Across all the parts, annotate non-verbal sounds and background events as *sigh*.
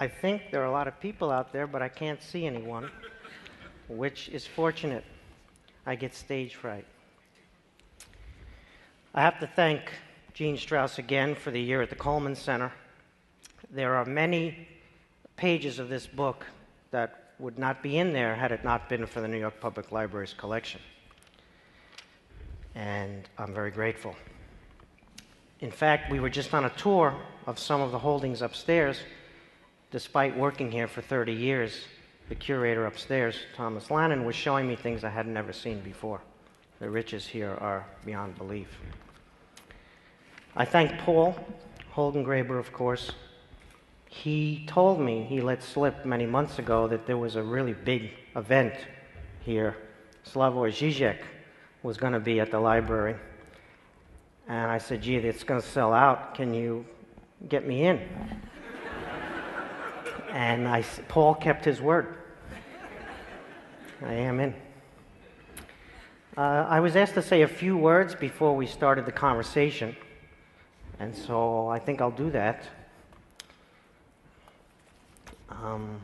I think there are a lot of people out there, but I can't see anyone, which is fortunate. I get stage fright. I have to thank Jean Strouse again for the year at the Cullman Center. There are many pages of this book that would not be in there had it not been for the New York Public Library's collection. And I'm very grateful. In fact, we were just on a tour of some of the holdings upstairs. Despite working here for 30 years, the curator upstairs, Thomas Lannon, was showing me things I had never seen before. The riches here are beyond belief. I thank Paul Holdengräber, of course. He told me, he let slip many months ago, that there was a really big event here. Slavoj Žižek was going to be at the library. And I said, gee, it's going to sell out. Can you get me in? And I, Paul kept his word. I am in. Uh, I was asked to say a few words before we started the conversation, and so I think I'll do that. Um,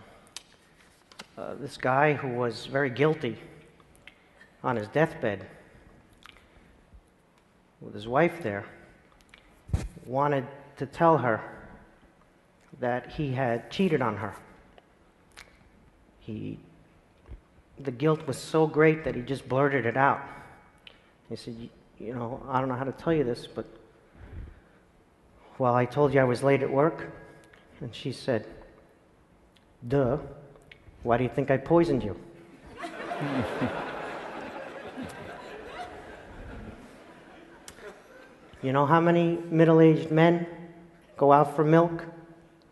uh, this guy who was very guilty on his deathbed with his wife there, wanted to tell her that he had cheated on her. He, the guilt was so great that he just blurted it out. He said, You know, I don't know how to tell you this, but well, I told you I was late at work. And she said, Duh, why do you think I poisoned you? *laughs* You know how many middle aged men go out for milk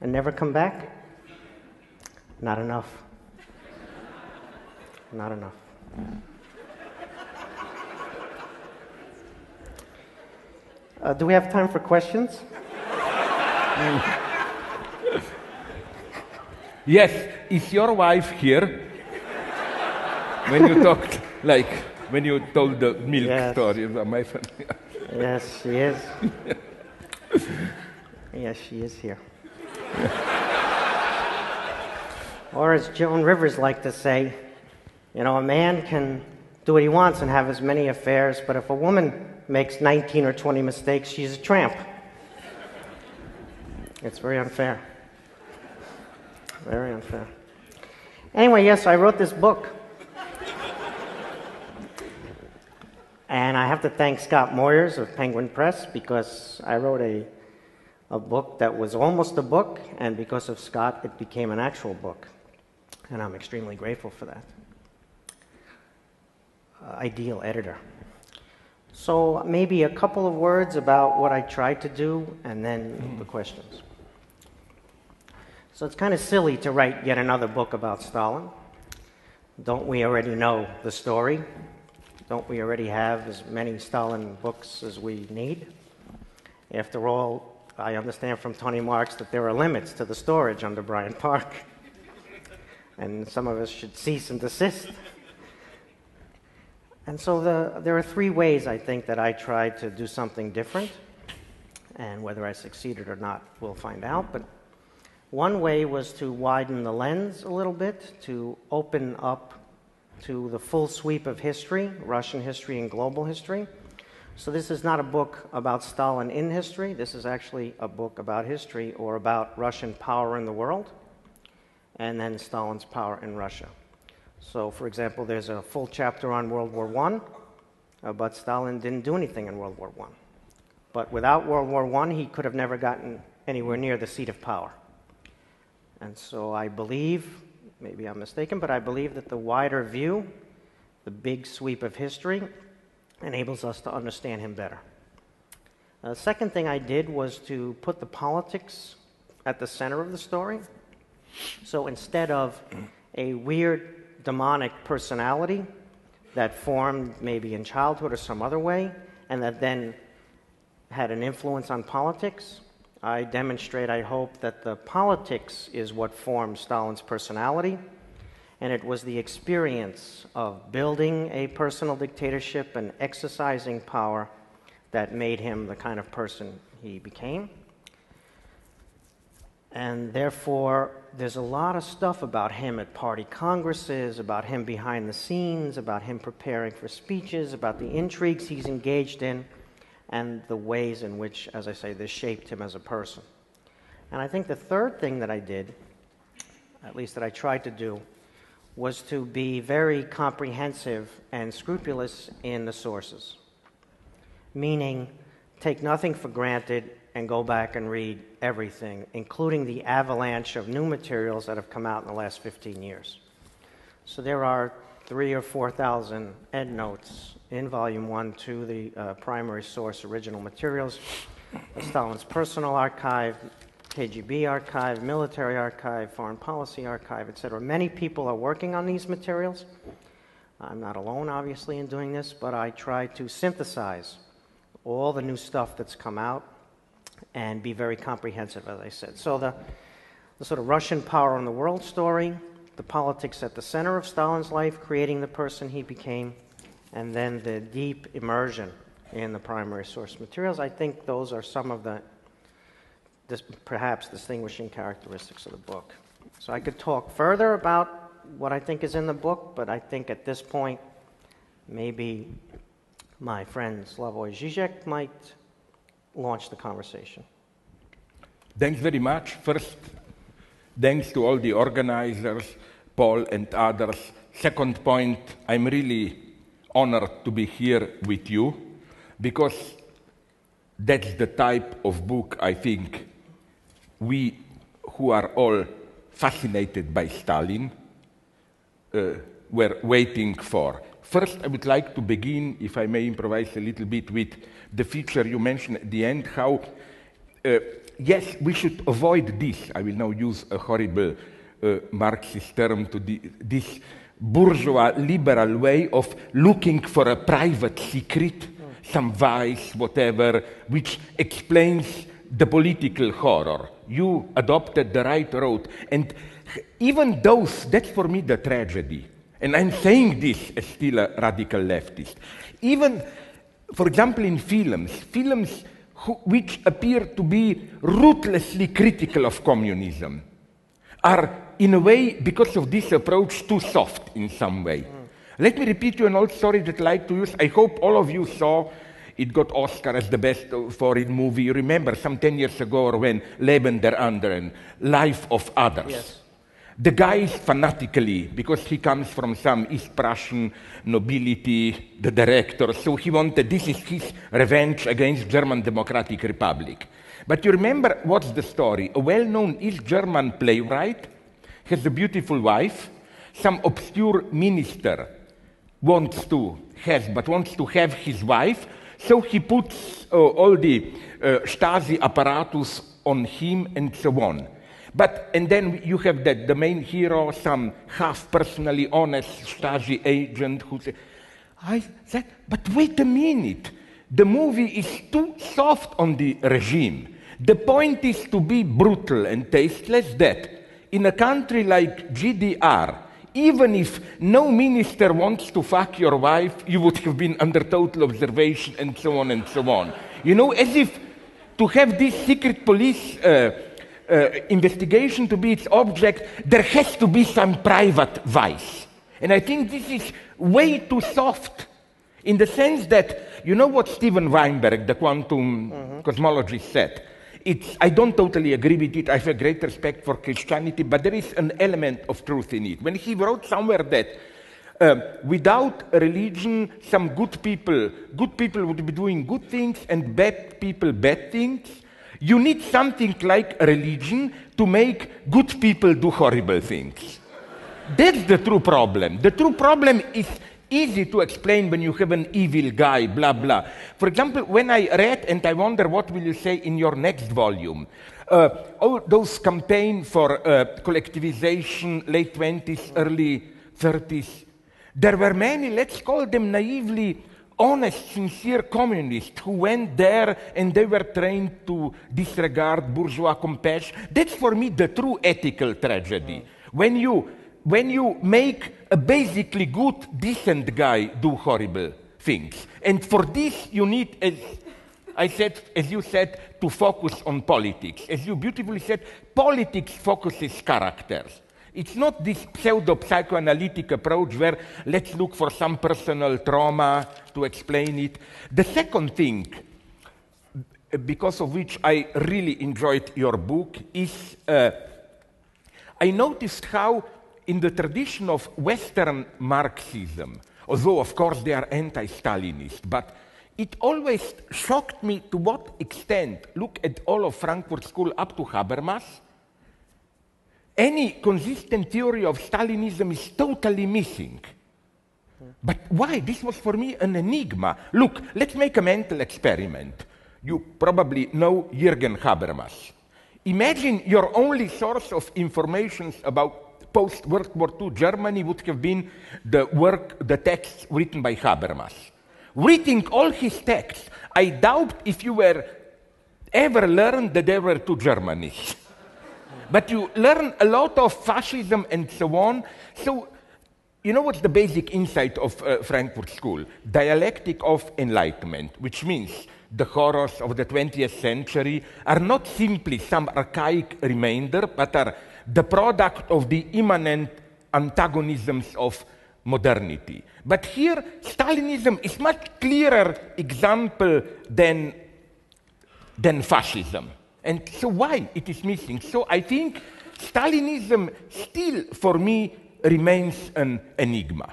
and never come back? Not enough. Not enough. Uh, do we have time for questions? yes, is your wife here? when you talked, like, when you told the milk yes. story about my family. Yes, she is. yes, she is here. *laughs* or as Joan Rivers liked to say, you know, a man can do what he wants and have as many affairs, but if a woman makes 19 or 20 mistakes, she's a tramp. It's very unfair. Very unfair. Anyway, yes, I wrote this book. And I have to thank Scott Moyers of Penguin Press because I wrote a, a book that was almost a book, and because of Scott, it became an actual book. And I'm extremely grateful for that. Uh, ideal editor. So, maybe a couple of words about what I tried to do, and then mm. the questions. So, it's kind of silly to write yet another book about Stalin. Don't we already know the story? Don't we already have as many Stalin books as we need? After all, I understand from Tony Marx that there are limits to the storage under Bryant Park. and some of us should cease and desist. And so the, there are three ways I think that I tried to do something different. And whether I succeeded or not, we'll find out. But one way was to widen the lens a little bit, to open up to the full sweep of history, Russian history and global history. So, this is not a book about Stalin in history. This is actually a book about history or about Russian power in the world and then Stalin's power in Russia. So, for example, there's a full chapter on World War I, uh, but Stalin didn't do anything in World War I. But without World War I, he could have never gotten anywhere near the seat of power. And so I believe Maybe I'm mistaken, but I believe that the wider view, the big sweep of history, enables us to understand him better. Uh, the second thing I did was to put the politics at the center of the story. So instead of a weird demonic personality that formed maybe in childhood or some other way, and that then had an influence on politics, I demonstrate, I hope, that the politics is what formed Stalin's personality, and it was the experience of building a personal dictatorship and exercising power that made him the kind of person he became. And therefore, there's a lot of stuff about him at party congresses, about him behind the scenes, about him preparing for speeches, about the intrigues he's engaged in, and the ways in which, as I say, this shaped him as a person. And I think the third thing that I did, at least that I tried to do, was to be very comprehensive and scrupulous in the sources, meaning take nothing for granted and go back and read everything, including the avalanche of new materials that have come out in the last 15 years. So there are three or 4,000 endnotes in Volume 1 to the uh, primary source original materials, Stalin's personal archive, KGB archive, military archive, foreign policy archive, etc. Many people are working on these materials. I'm not alone, obviously, in doing this, but I try to synthesize all the new stuff that's come out and be very comprehensive, as I said. So the, the sort of Russian power in the world story, the politics at the center of Stalin's life, creating the person he became, and then the deep immersion in the primary source materials. I think those are some of the this, perhaps distinguishing characteristics of the book. So I could talk further about what I think is in the book, but I think at this point, maybe my friend Slavoj Žižek might launch the conversation. Thanks very much. First, thanks to all the organizers, Paul and others. Second point, I'm really honored to be here with you because that's the type of book I think we who are all fascinated by Stalin uh, were waiting for. First, I would like to begin, if I may improvise a little bit, with the feature you mentioned at the end how, uh, yes, we should avoid this. I will now use a horrible uh, Marxist term to the, this bourgeois liberal way of looking for a private secret, some vice, whatever, which explains the political horror. You adopted the right road. And even those, that's for me the tragedy. And I'm saying this as still a radical leftist. Even, for example, in films, films who, which appear to be ruthlessly critical of communism are, in a way, because of this approach, too soft in some way. Mm. Let me repeat you an old story that I like to use. I hope all of you saw it got Oscar as the best foreign movie. You remember some 10 years ago when Leben der Anderen, Life of Others. Yes. The guy is fanatically, because he comes from some East Prussian nobility, the director, so he wanted, this is his revenge against German Democratic Republic. But you remember what's the story? A well-known East German playwright has a beautiful wife, some obscure minister wants to have, but wants to have his wife, so he puts uh, all the uh, Stasi apparatus on him and so on. But, and then you have that, the main hero, some half personally honest Stasi agent who says, I said, but wait a minute, the movie is too soft on the regime. The point is to be brutal and tasteless that in a country like GDR, even if no minister wants to fuck your wife, you would have been under total observation and so on and so on. You know, as if to have this secret police uh, uh, investigation to be its object, there has to be some private vice. And I think this is way too soft in the sense that, you know what Steven Weinberg, the quantum mm-hmm. cosmologist, said? It's, I don't totally agree with it. I have a great respect for Christianity, but there is an element of truth in it. When he wrote somewhere that uh, without religion, some good people, good people would be doing good things and bad people bad things. You need something like religion to make good people do horrible things. That's the true problem. The true problem is easy to explain when you have an evil guy, blah, blah. For example, when I read, and I wonder what will you say in your next volume, uh, all those campaign for uh, collectivization, late 20s, early 30s, there were many, let's call them naively honest, sincere communists who went there and they were trained to disregard bourgeois compassion. That's for me the true ethical tragedy. When you when you make a basically good, decent guy do horrible things. And for this, you need, as I said, as you said, to focus on politics. As you beautifully said, politics focuses characters. It's not this pseudo psychoanalytic approach where let's look for some personal trauma to explain it. The second thing, because of which I really enjoyed your book, is uh, I noticed how, in the tradition of Western Marxism, although of course they are anti Stalinist, but it always shocked me to what extent, look at all of Frankfurt School up to Habermas, any consistent theory of Stalinism is totally missing. But why? This was for me an enigma. Look, let's make a mental experiment. You probably know Jürgen Habermas. Imagine your only source of information about post World War II Germany would have been the work, the texts written by Habermas. Reading all his texts, I doubt if you were ever learned that there were two Germanys. but you learn a lot of fascism and so on. So, you know what's the basic insight of uh, Frankfurt School? Dialectic of enlightenment, which means the horrors of the 20th century are not simply some archaic remainder, but are the product of the immanent antagonisms of modernity. But here, Stalinism is much clearer example than, than fascism. And so why it is missing? So I think Stalinism still, for me, remains an enigma.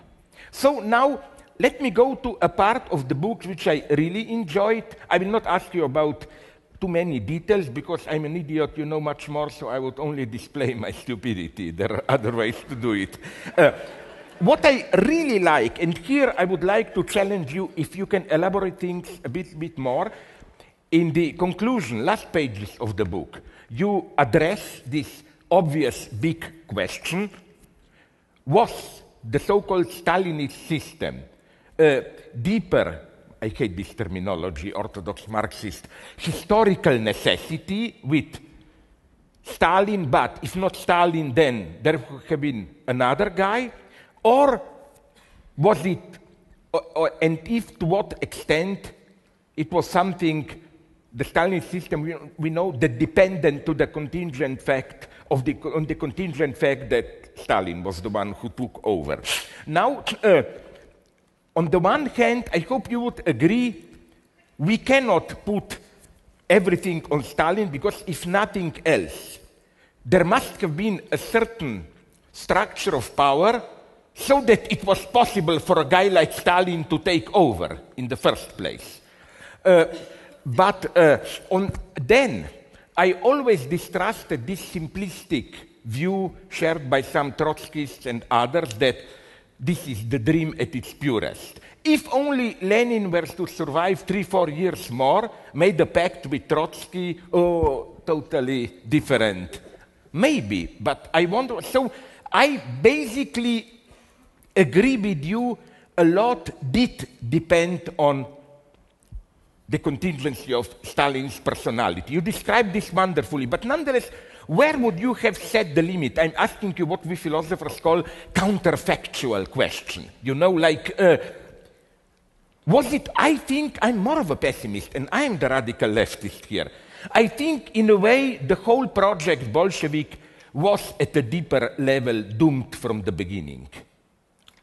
So now let me go to a part of the book which I really enjoyed. I will not ask you about too many details because I'm an idiot, you know much more, so I would only display my stupidity. There are other ways to do it. Uh, what I really like, and here I would like to challenge you if you can elaborate things a bit, bit more. In the conclusion, last pages of the book, you address this obvious big question was the so called Stalinist system a deeper, I hate this terminology, orthodox Marxist, historical necessity with Stalin, but if not Stalin, then there would have been another guy? Or was it, or, or, and if to what extent it was something, the Stalin system, we, we know, that dependent to the contingent fact of the, on the contingent fact that Stalin was the one who took over. Now, uh, on the one hand, I hope you would agree, we cannot put everything on Stalin because if nothing else, there must have been a certain structure of power so that it was possible for a guy like Stalin to take over in the first place. Uh, but uh, on, then, I always distrusted this simplistic view shared by some Trotskyists and others that this is the dream at its purest. If only Lenin were to survive three, four years more, made a pact with Trotsky, oh, totally different. Maybe, but I wonder. So I basically agree with you. A lot did depend on the contingency of Stalin's personality. You described this wonderfully, but nonetheless, where would you have set the limit? I'm asking you what we philosophers call counterfactual question. You know, like, uh, was it, I think I'm more of a pessimist, and I'm the radical leftist here. I think, in a way, the whole project Bolshevik was at a deeper level doomed from the beginning.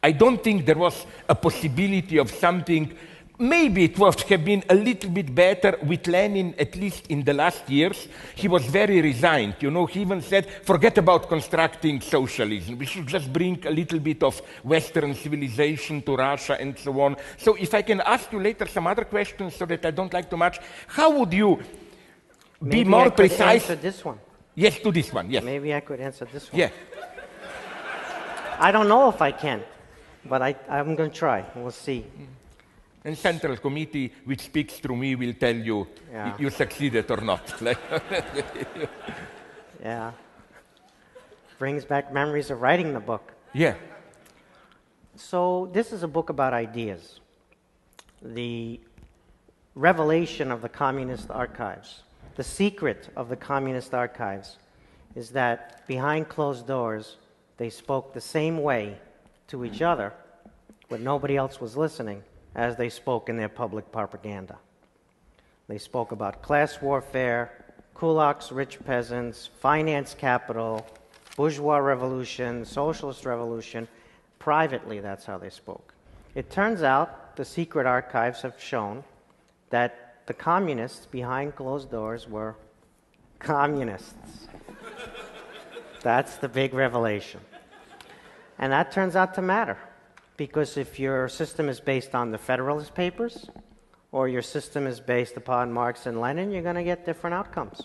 I don't think there was a possibility of something Maybe it would have been a little bit better with Lenin, at least in the last years. He was very resigned. You know, he even said, forget about constructing socialism. We should just bring a little bit of Western civilization to Russia and so on. So, if I can ask you later some other questions so that I don't like too much, how would you Maybe be more I could precise? Answer this one. Yes, to this one, yes. Maybe I could answer this one. Yeah. I don't know if I can, but I, I'm going to try. We'll see. And Central Committee, which speaks through me, will tell you Yeah. you succeeded or not. *laughs* Like- Yeah. Brings back memories of writing the book. yeah. So, this is a book about ideas. The revelation of the communist archives, the secret of the communist archives, is that behind closed doors, they spoke the same way to each other when nobody else was listening as they spoke in their public propaganda. They spoke about class warfare, kulaks, rich peasants, finance capital, bourgeois revolution, socialist revolution. Privately, that's how they spoke. It turns out the secret archives have shown that the communists behind closed doors were communists. *laughs* That's the big revelation. And that turns out to matter because if your system is based on the Federalist Papers or your system is based upon Marx and Lenin, you're going to get different outcomes.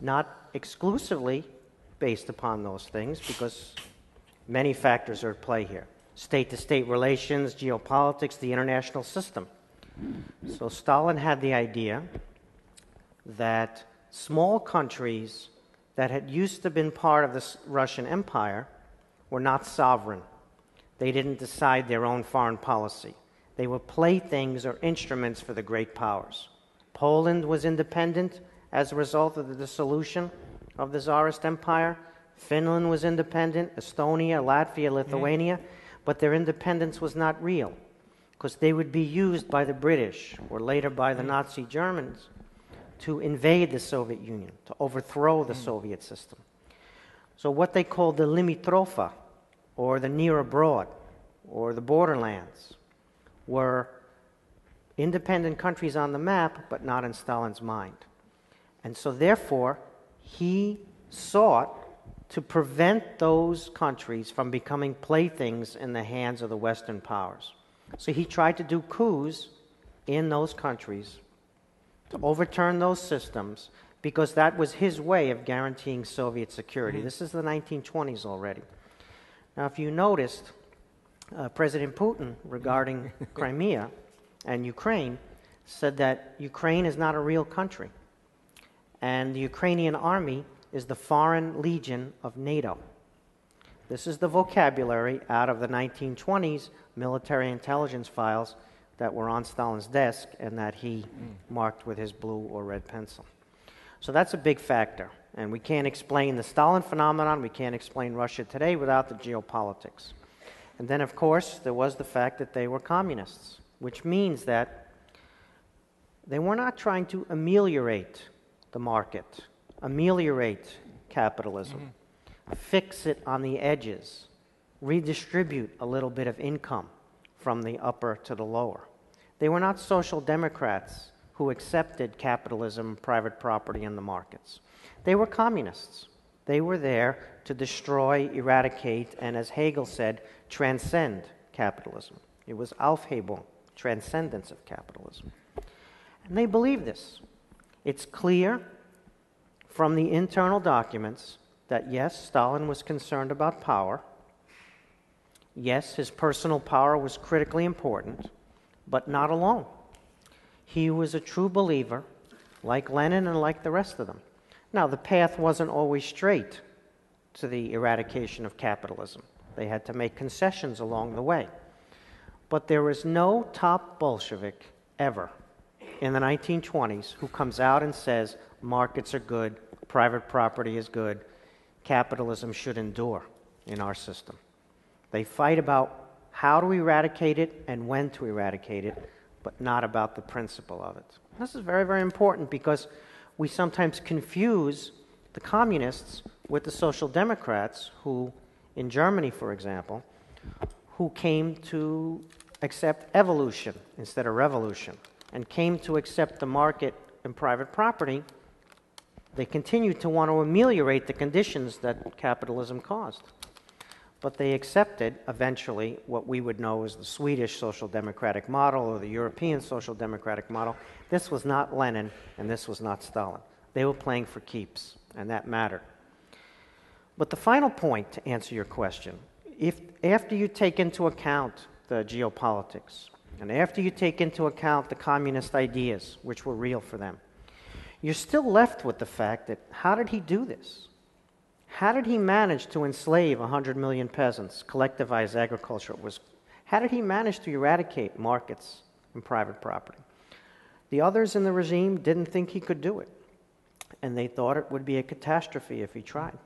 Not exclusively based upon those things because many factors are at play here state to state relations, geopolitics, the international system. So Stalin had the idea that small countries that had used to been part of the Russian Empire were not sovereign. They didn't decide their own foreign policy. They were playthings or instruments for the great powers. Poland was independent as a result of the dissolution of the Tsarist Empire. Finland was independent, Estonia, Latvia, Lithuania, but their independence was not real because they would be used by the British or later by the Nazi Germans to invade the Soviet Union, to overthrow the mm. Soviet system. So, what they called the limitrofa, or the near abroad, or the borderlands, were independent countries on the map, but not in Stalin's mind. And so, therefore, he sought to prevent those countries from becoming playthings in the hands of the Western powers. So he tried to do coups in those countries to overturn those systems because that was his way of guaranteeing Soviet security. Mm-hmm. This is the 1920s already. Now, if you noticed, uh, President Putin, regarding *laughs* Crimea and Ukraine, said that Ukraine is not a real country. And the Ukrainian army is the Foreign Legion of NATO. This is the vocabulary out of the 1920s military intelligence files that were on Stalin's desk and that he marked with his blue or red pencil. So that's a big factor. And we can't explain the Stalin phenomenon, we can't explain Russia today without the geopolitics. And then, of course, there was the fact that they were communists, which means that they were not trying to ameliorate the market, ameliorate capitalism, mm-hmm. fix it on the edges, redistribute a little bit of income from the upper to the lower. They were not social democrats who accepted capitalism, private property, and the markets. They were communists. They were there to destroy, eradicate, and as Hegel said, transcend capitalism. It was Aufhebung, transcendence of capitalism. And they believe this. It's clear from the internal documents that yes, Stalin was concerned about power Yes, his personal power was critically important, but not alone. He was a true believer, like Lenin and like the rest of them. Now, the path wasn't always straight to the eradication of capitalism, they had to make concessions along the way. But there was no top Bolshevik ever in the 1920s who comes out and says markets are good, private property is good, capitalism should endure in our system. They fight about how to eradicate it and when to eradicate it, but not about the principle of it. This is very, very important because we sometimes confuse the communists with the social democrats who, in Germany, for example, who came to accept evolution instead of revolution and came to accept the market and private property. They continued to want to ameliorate the conditions that capitalism caused but they accepted eventually what we would know as the Swedish social democratic model or the European social democratic model. This was not Lenin and this was not Stalin. They were playing for keeps, and that mattered. But the final point to answer your question if after you take into account the geopolitics and after you take into account the communist ideas, which were real for them, you're still left with the fact that how did he do this? How did he manage to enslave 100 million peasants, collectivize agriculture? Was, how did he manage to eradicate markets and private property? The others in the regime didn't think he could do it, and they thought it would be a catastrophe if he tried.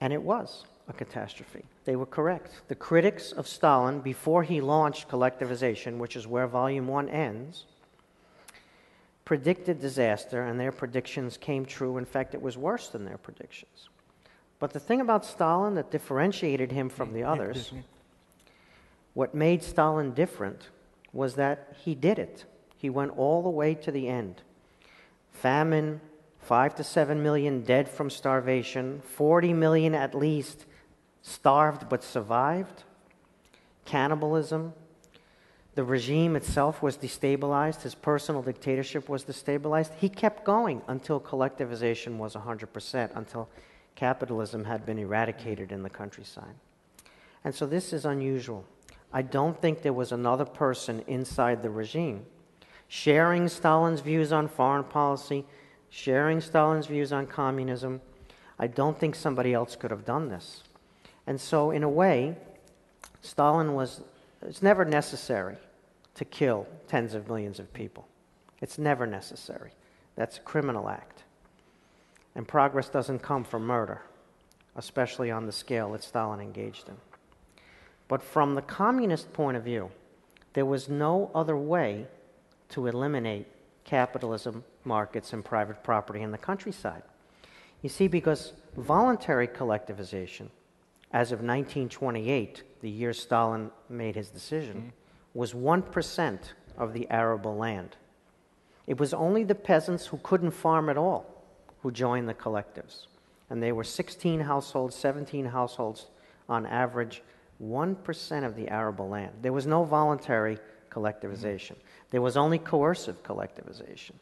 And it was a catastrophe. They were correct. The critics of Stalin, before he launched collectivization, which is where Volume 1 ends, predicted disaster, and their predictions came true. In fact, it was worse than their predictions. But the thing about Stalin that differentiated him from the others, what made Stalin different, was that he did it. He went all the way to the end. Famine, five to seven million dead from starvation, 40 million at least starved but survived, cannibalism. The regime itself was destabilized, his personal dictatorship was destabilized. He kept going until collectivization was 100%, until capitalism had been eradicated in the countryside. And so this is unusual. I don't think there was another person inside the regime sharing Stalin's views on foreign policy, sharing Stalin's views on communism. I don't think somebody else could have done this. And so, in a way, Stalin was, it's never necessary to kill tens of millions of people. It's never necessary. That's a criminal act. And progress doesn't come from murder, especially on the scale that Stalin engaged in. But from the communist point of view, there was no other way to eliminate capitalism, markets, and private property in the countryside. You see, because voluntary collectivization, as of 1928, the year Stalin made his decision, mm-hmm. was 1% of the arable land. It was only the peasants who couldn't farm at all who joined the collectives. And they were 16 households, 17 households on average, 1% of the arable land. There was no voluntary collectivization. There was only coercive collectivization.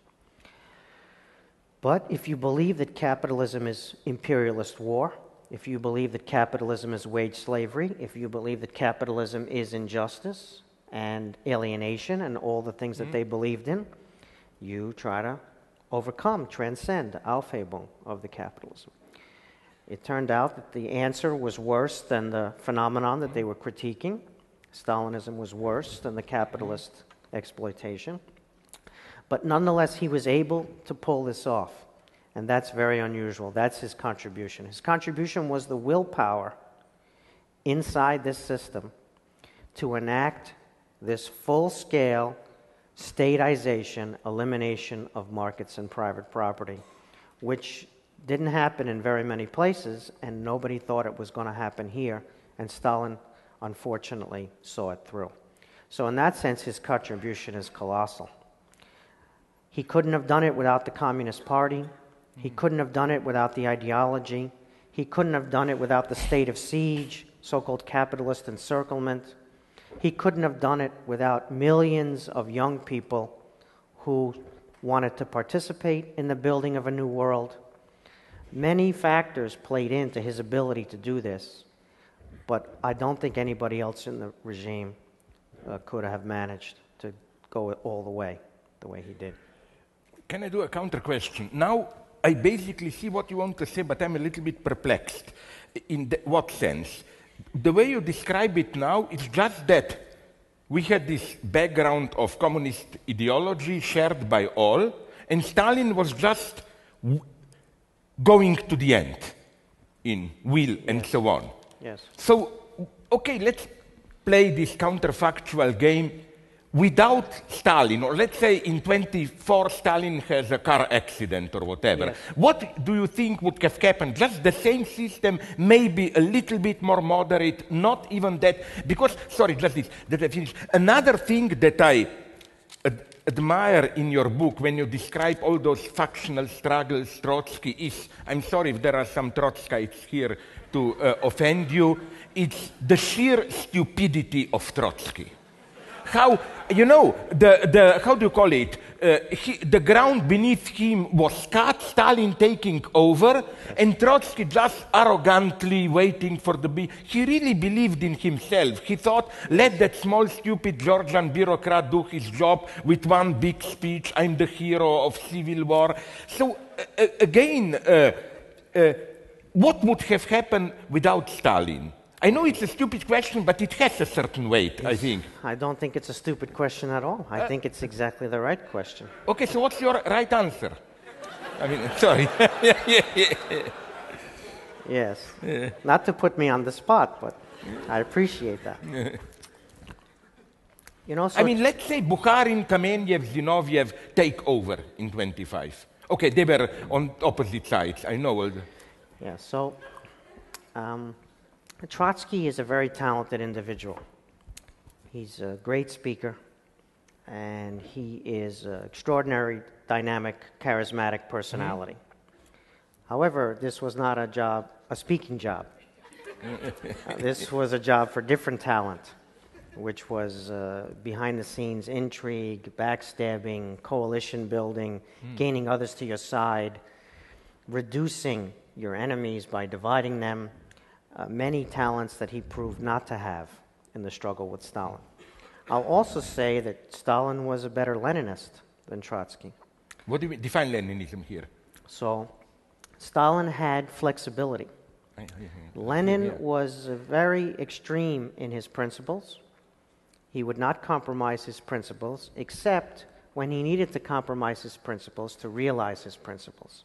But if you believe that capitalism is imperialist war, if you believe that capitalism is wage slavery, if you believe that capitalism is injustice and alienation and all the things mm-hmm. that they believed in, you try to overcome, transcend the Aufhebung of the capitalism. It turned out that the answer was worse than the phenomenon that they were critiquing. Stalinism was worse than the capitalist exploitation. But nonetheless, he was able to pull this off. And that's very unusual. That's his contribution. His contribution was the willpower inside this system to enact this full scale statization, elimination of markets and private property, which didn't happen in very many places, and nobody thought it was going to happen here. And Stalin unfortunately saw it through. So, in that sense, his contribution is colossal. He couldn't have done it without the Communist Party. He couldn't have done it without the ideology. He couldn't have done it without the state of siege, so called capitalist encirclement. He couldn't have done it without millions of young people who wanted to participate in the building of a new world. Many factors played into his ability to do this but I don't think anybody else in the regime uh, could have managed to go all the way the way he did. Can I do a counter question? Now, I basically see what you want to say, but I'm a little bit perplexed. In the, what sense? The way you describe it now, it's just that we had this background of communist ideology shared by all, and Stalin was just going to the end in will yes. and so on. Yes. So, okay, let's play this counterfactual game without Stalin, or let's say in 24 Stalin has a car accident or whatever. Yes. What do you think would have happened? Just the same system, maybe a little bit more moderate, not even that. Because, sorry, just this, that I finish. Another thing that I ad- admire in your book when you describe all those factional struggles Trotsky is, I'm sorry if there are some Trotskyites here to uh, offend you, it's the sheer stupidity of Trotsky. How, you know, the, the, how do you call it? Uh, he, the ground beneath him was cut, Stalin taking over, and Trotsky just arrogantly waiting for the. Be- he really believed in himself. He thought, let that small, stupid Georgian bureaucrat do his job with one big speech. I'm the hero of civil war. So, uh, again, uh, uh what would have happened without Stalin? I know it's a stupid question, but it has a certain weight, I think. I don't think it's a stupid question at all. I uh, think it's exactly the right question. Okay, so what's your right answer? I mean, *laughs* sorry. yes. *laughs* Not to put me on the spot, but I appreciate that. You know, so I mean, let's say Bukharin, Kamenev, Zinoviev take over in 25. Okay, they were on opposite sides. I know. all the- Yeah, so um, Trotsky is a very talented individual. He's a great speaker, and he is an extraordinary, dynamic, charismatic personality. However, this was not a job, a speaking job. Uh, this was a job for different talent, which was uh, behind the scenes intrigue, backstabbing, coalition building, gaining others to your side, reducing your enemies by dividing them, uh, many talents that he proved not to have in the struggle with Stalin. I'll also say that Stalin was a better Leninist than Trotsky. What do you mean? Define Leninism here. So, Stalin had flexibility. I- I- I- Lenin Yeah. was very extreme in his principles. He would not compromise his principles, except when he needed to compromise his principles to realize his principles.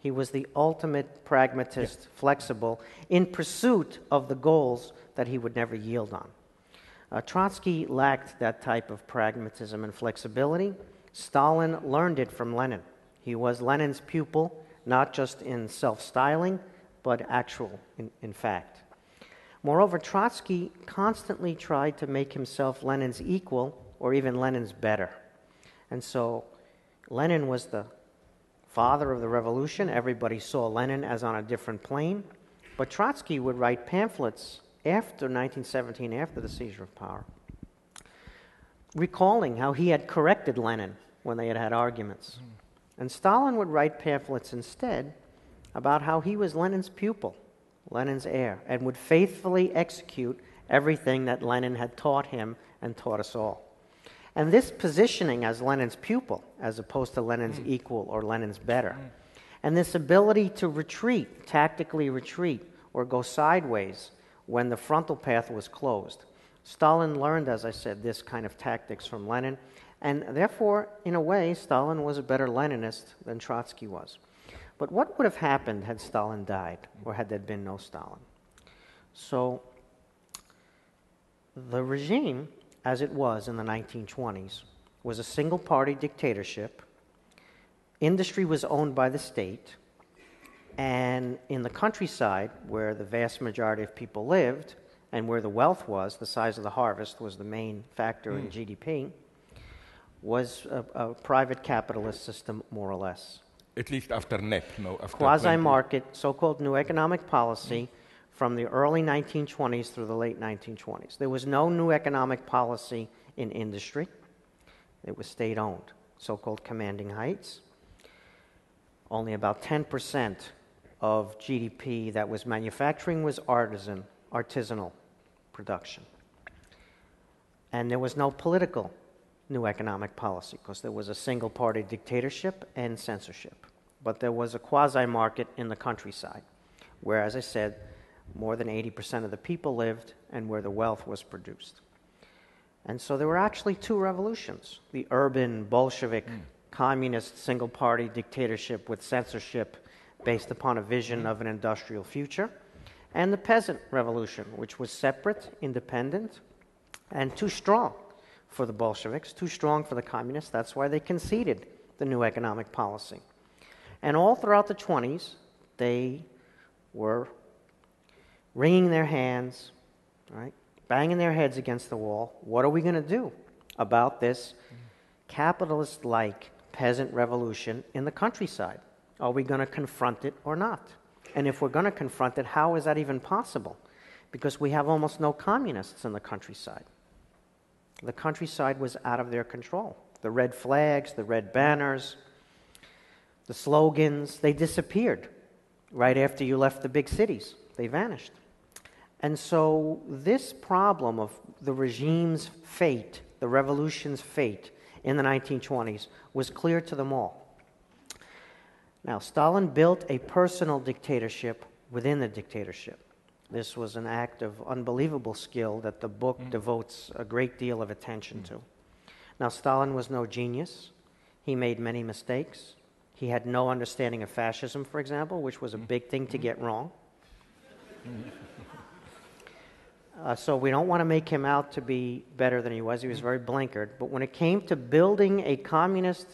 He was the ultimate pragmatist, flexible, in pursuit of the goals that he would never yield on. Uh, Trotsky lacked that type of pragmatism and flexibility. Stalin learned it from Lenin. He was Lenin's pupil, not just in self styling, but actual, in, in fact. Moreover, Trotsky constantly tried to make himself Lenin's equal or even Lenin's better. And so Lenin was the father of the revolution. Everybody saw Lenin as on a different plane. But Trotsky would write pamphlets after 1917, after the seizure of power, recalling how he had corrected Lenin when they had had arguments. And Stalin would write pamphlets instead about how he was Lenin's pupil, Lenin's heir, and would faithfully execute everything that Lenin had taught him and taught us all. And this positioning as Lenin's pupil, as opposed to Lenin's mm. equal or Lenin's better, mm. and this ability to retreat, tactically retreat, or go sideways when the frontal path was closed. Stalin learned, as I said, this kind of tactics from Lenin, and therefore, in a way, Stalin was a better Leninist than Trotsky was. But what would have happened had Stalin died, or had there been no Stalin? So, the regime, as it was in the 1920s, was a single party dictatorship. Industry was owned by the state. And in the countryside, where the vast majority of people lived and where the wealth was, the size of the harvest was the main factor in hmm. GDP, was a, a private capitalist system, more or less At least after NEP, no? After Quasi market, so called new economic policy hmm. From the early 1920s through the late 1920s. There was no new economic policy in industry, it was state owned, so called commanding heights. Only about 10% of GDP that was manufacturing was artisan, artisanal production. And there was no political new economic policy because there was a single party dictatorship and censorship. But there was a quasi market in the countryside where, as I said, more than 80% of the people lived and where the wealth was produced. And so there were actually two revolutions the urban, Bolshevik, hmm. communist, single party dictatorship with censorship based upon a vision of an industrial future, and the peasant revolution, which was separate, independent, and too strong for the Bolsheviks, too strong for the communists. That's why they conceded the new economic policy. And all throughout the 20s, they were wringing their hands, right, banging their heads against the wall. What are we going to do about this capitalist like peasant revolution in the countryside? Are we going to confront it or not? And if we're going to confront it, how is that even possible? Because we have almost no communists in the countryside. The countryside was out of their control. The red flags, the red banners, the slogans, they disappeared right after you left the big cities. They vanished. And so, this problem of the regime's fate, the revolution's fate in the 1920s, was clear to them all. Now, Stalin built a personal dictatorship within the dictatorship. This was an act of unbelievable skill that the book mm. devotes a great deal of attention mm. to. Now, Stalin was no genius. He made many mistakes. He had no understanding of fascism, for example, which was a mm. big thing to get wrong. Uh, so we don't want to make him out to be better than he was. He was very blinkered. But when it came to building a communist,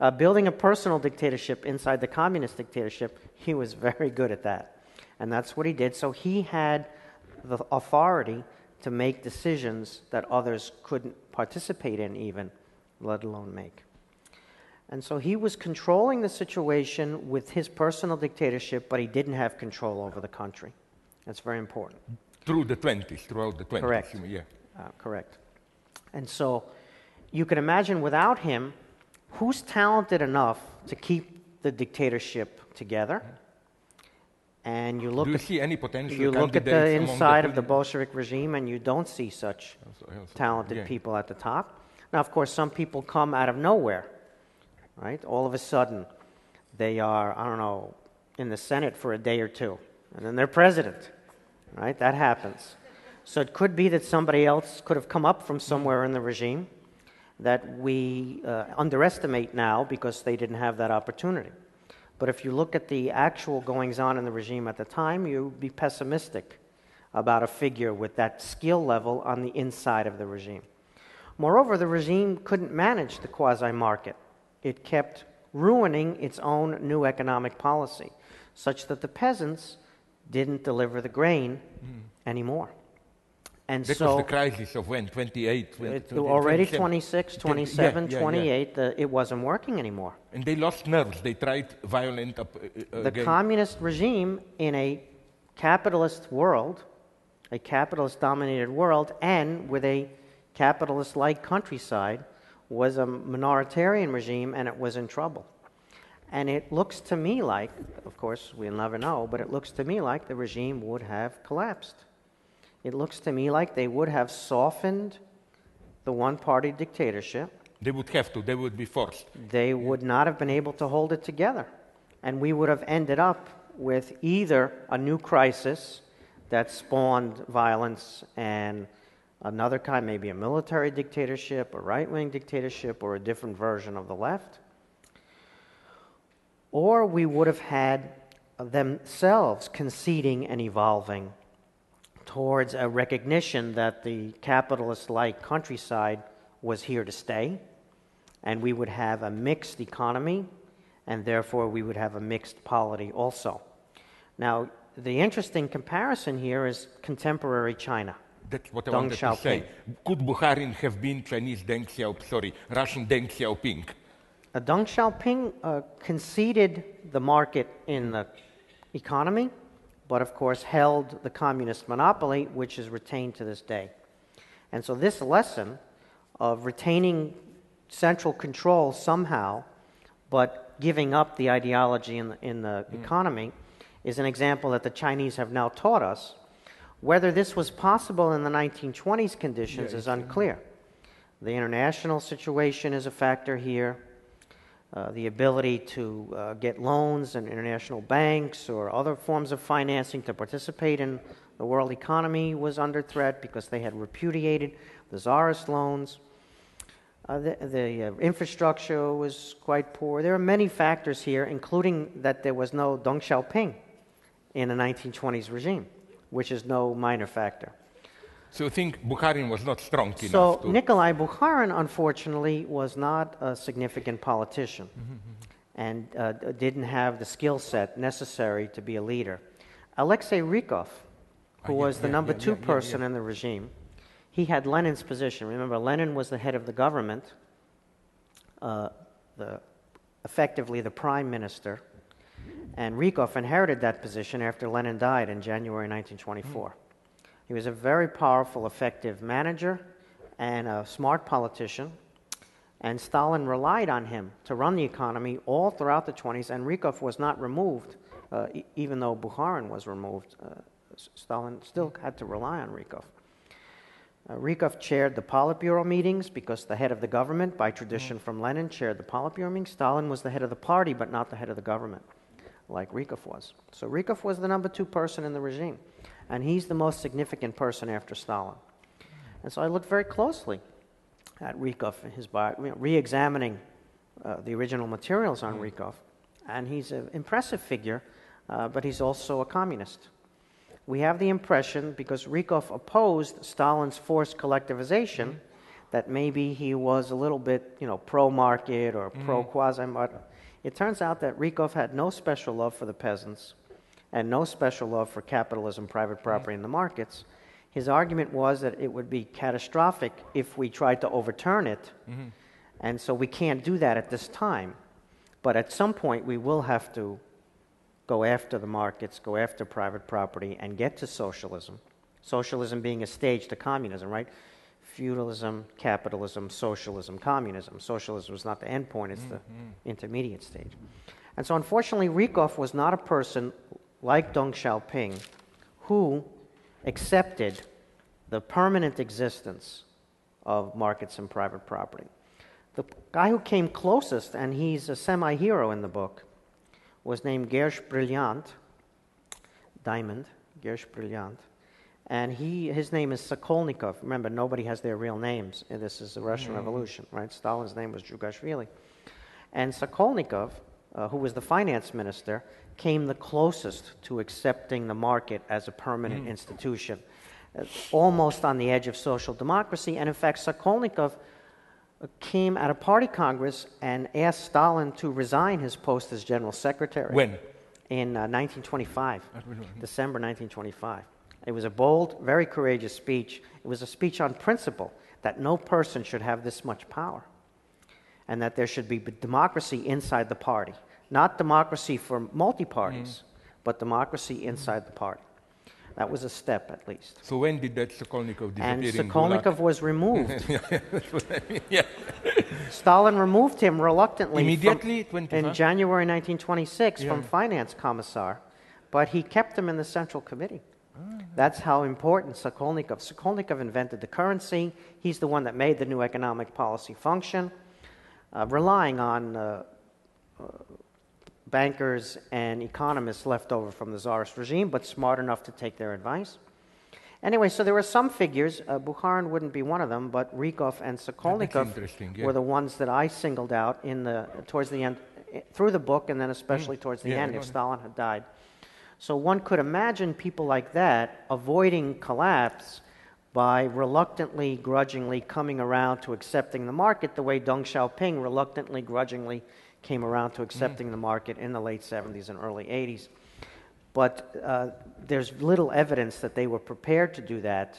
uh, building a personal dictatorship inside the communist dictatorship, he was very good at that. And that's what he did. So he had the authority to make decisions that others couldn't participate in, even, let alone make. And so he was controlling the situation with his personal dictatorship, but he didn't have control over the country. That's very important. Through the 20s, throughout the 20s. Correct. Yeah. Uh, correct. And so you can imagine without him, who's talented enough to keep the dictatorship together? And you look Do you at see any potential you look at the inside of the Bolshevik regime, and you don't see such Also- also- talented yeah. people at the top. Now, of course, some people come out of nowhere, right? All of a sudden, they are, I don't know, in the Senate for a day or two, and then they're president, right? That happens. So it could be that somebody else could have come up from somewhere in the regime that we uh, underestimate now because they didn't have that opportunity. But if you look at the actual goings on in the regime at the time, you'd be pessimistic about a figure with that skill level on the inside of the regime. Moreover, the regime couldn't manage the quasi market. It kept ruining its own new economic policy, such that the peasants didn't deliver the grain anymore. And That so was the crisis of when? 28? 20, it, already 27. 26, 27, yeah, yeah. 28, the, it wasn't working anymore. And they lost nerves. They tried violent up, uh, uh, The again. communist regime in a capitalist world, a capitalist dominated world, and with a capitalist like countryside, was a minoritarian regime and it was in trouble. And it looks to me like, of course, we'll never know, but it looks to me like the regime would have collapsed. It looks to me like they would have softened the one party dictatorship They would have to. They would be forced. they would not have been able to hold it together. And we would have ended up with either a new crisis that spawned violence and another kind, maybe a military dictatorship, a right wing dictatorship, or a different version of the left. Or we would have had themselves conceding and evolving towards a recognition that the capitalist like countryside was here to stay, and we would have a mixed economy, and therefore we would have a mixed polity also. Now, the interesting comparison here is contemporary China. That's what I Deng wanted to say. Xiaoping. Could Bukharin have been Chinese Deng Xiaoping, sorry, Russian Deng Xiaoping? Uh, Deng Xiaoping uh, conceded the market in the economy, but of course held the communist monopoly, which is retained to this day. And so, this lesson of retaining central control somehow, but giving up the ideology in the, in the economy, is an example that the Chinese have now taught us. Whether this was possible in the 1920s conditions is unclear. The international situation is a factor here. Uh, the ability to uh, get loans and international banks or other forms of financing to participate in the world economy was under threat because they had repudiated the czarist loans. Uh, the the uh, infrastructure was quite poor. There are many factors here, including that there was no Deng Xiaoping in the 1920s regime, which is no minor factor. So you think Bukharin was not strong enough So to... Nikolai Bukharin, unfortunately, was not a significant politician and uh, didn't have the skill set necessary to be a leader. Alexei Rykov, who Ah, yeah, was the yeah, number yeah, two person in the regime, he had Lenin's position. Remember, Lenin was the head of the government, uh, the, effectively the prime minister, and Rykov inherited that position after Lenin died in January 1924. He was a very powerful, effective manager and a smart politician, and Stalin relied on him to run the economy all throughout the 20s, and Rykov was not removed, uh, e- even though Bukharin was removed. Uh, Stalin still had to rely on Rykov. Uh, Rykov chaired the Politburo meetings because the head of the government, by tradition from Lenin, chaired the Politburo meetings. Stalin was the head of the party, but not the head of the government, like Rykov was. So Rykov was the number two person in the regime, and he's the most significant person after Stalin. And so I looked very closely at Rykov and his bio, you know, re-examining uh, the original materials on Rykov, and he's an impressive figure, uh, but he's also a communist. we have the impression, because Rykov opposed Stalin's forced collectivization, that maybe he was a little bit, you know, pro-market or pro-quasi-market. It turns out that Rykov had no special love for the peasants and no special love for capitalism, private property, and the markets. His argument was that it would be catastrophic if we tried to overturn it, mm-hmm. and so we can't do that at this time. But at some point, we will have to go after the markets, go after private property, and get to socialism. Socialism being a stage to communism, right? Feudalism, capitalism, socialism, communism. Socialism is not the end point, it's the mm-hmm. intermediate stage. And so, unfortunately, Rykov was not a person like Deng Xiaoping who accepted the permanent existence of markets and private property. The guy who came closest, and he's a semi hero in the book, was named Gersh Brilliant, Diamond, Gersh Brilliant. And he, his name is Sokolnikov. Remember, nobody has their real names. and This is the Russian hmm. Revolution, right? Stalin's name was Zhugashvili. And Sokolnikov, uh, who was the finance minister, came the closest to accepting the market as a permanent institution, uh, almost on the edge of social democracy. And in fact, Sokolnikov uh, came at a party congress and asked Stalin to resign his post as general secretary. When? In uh, 1925, December 1925. It was a bold, very courageous speech. It was a speech on principle that no person should have this much power and that there should be democracy inside the party. Not democracy for multi parties, but democracy inside the party. That was a step, at least. So when did that Sokolnikov disappear And Sokolnikov was removed. *laughs* yeah. *laughs* Stalin removed him reluctantly Immediately, 25? in January 1926 from finance commissar, but he kept him in the central committee. Ah. That's how important Sokolnikov. Sokolnikov invented the currency. He's the one that made the new economic policy function, uh, relying on uh, uh, bankers and economists left over from the czarist regime, but smart enough to take their advice. Anyway, so there were some figures. Uh, Bukharin wouldn't be one of them, but Rykov and Sokolnikov yeah. were the ones that I singled out in the towards the end, through the book, and then especially towards the Mm. Yeah, end, if. Stalin had died. So one could imagine people like that avoiding collapse by reluctantly, grudgingly coming around to accepting the market the way Deng Xiaoping reluctantly, grudgingly came around to accepting the market in the late 70s and early 80s. But uh, there's little evidence that they were prepared to do that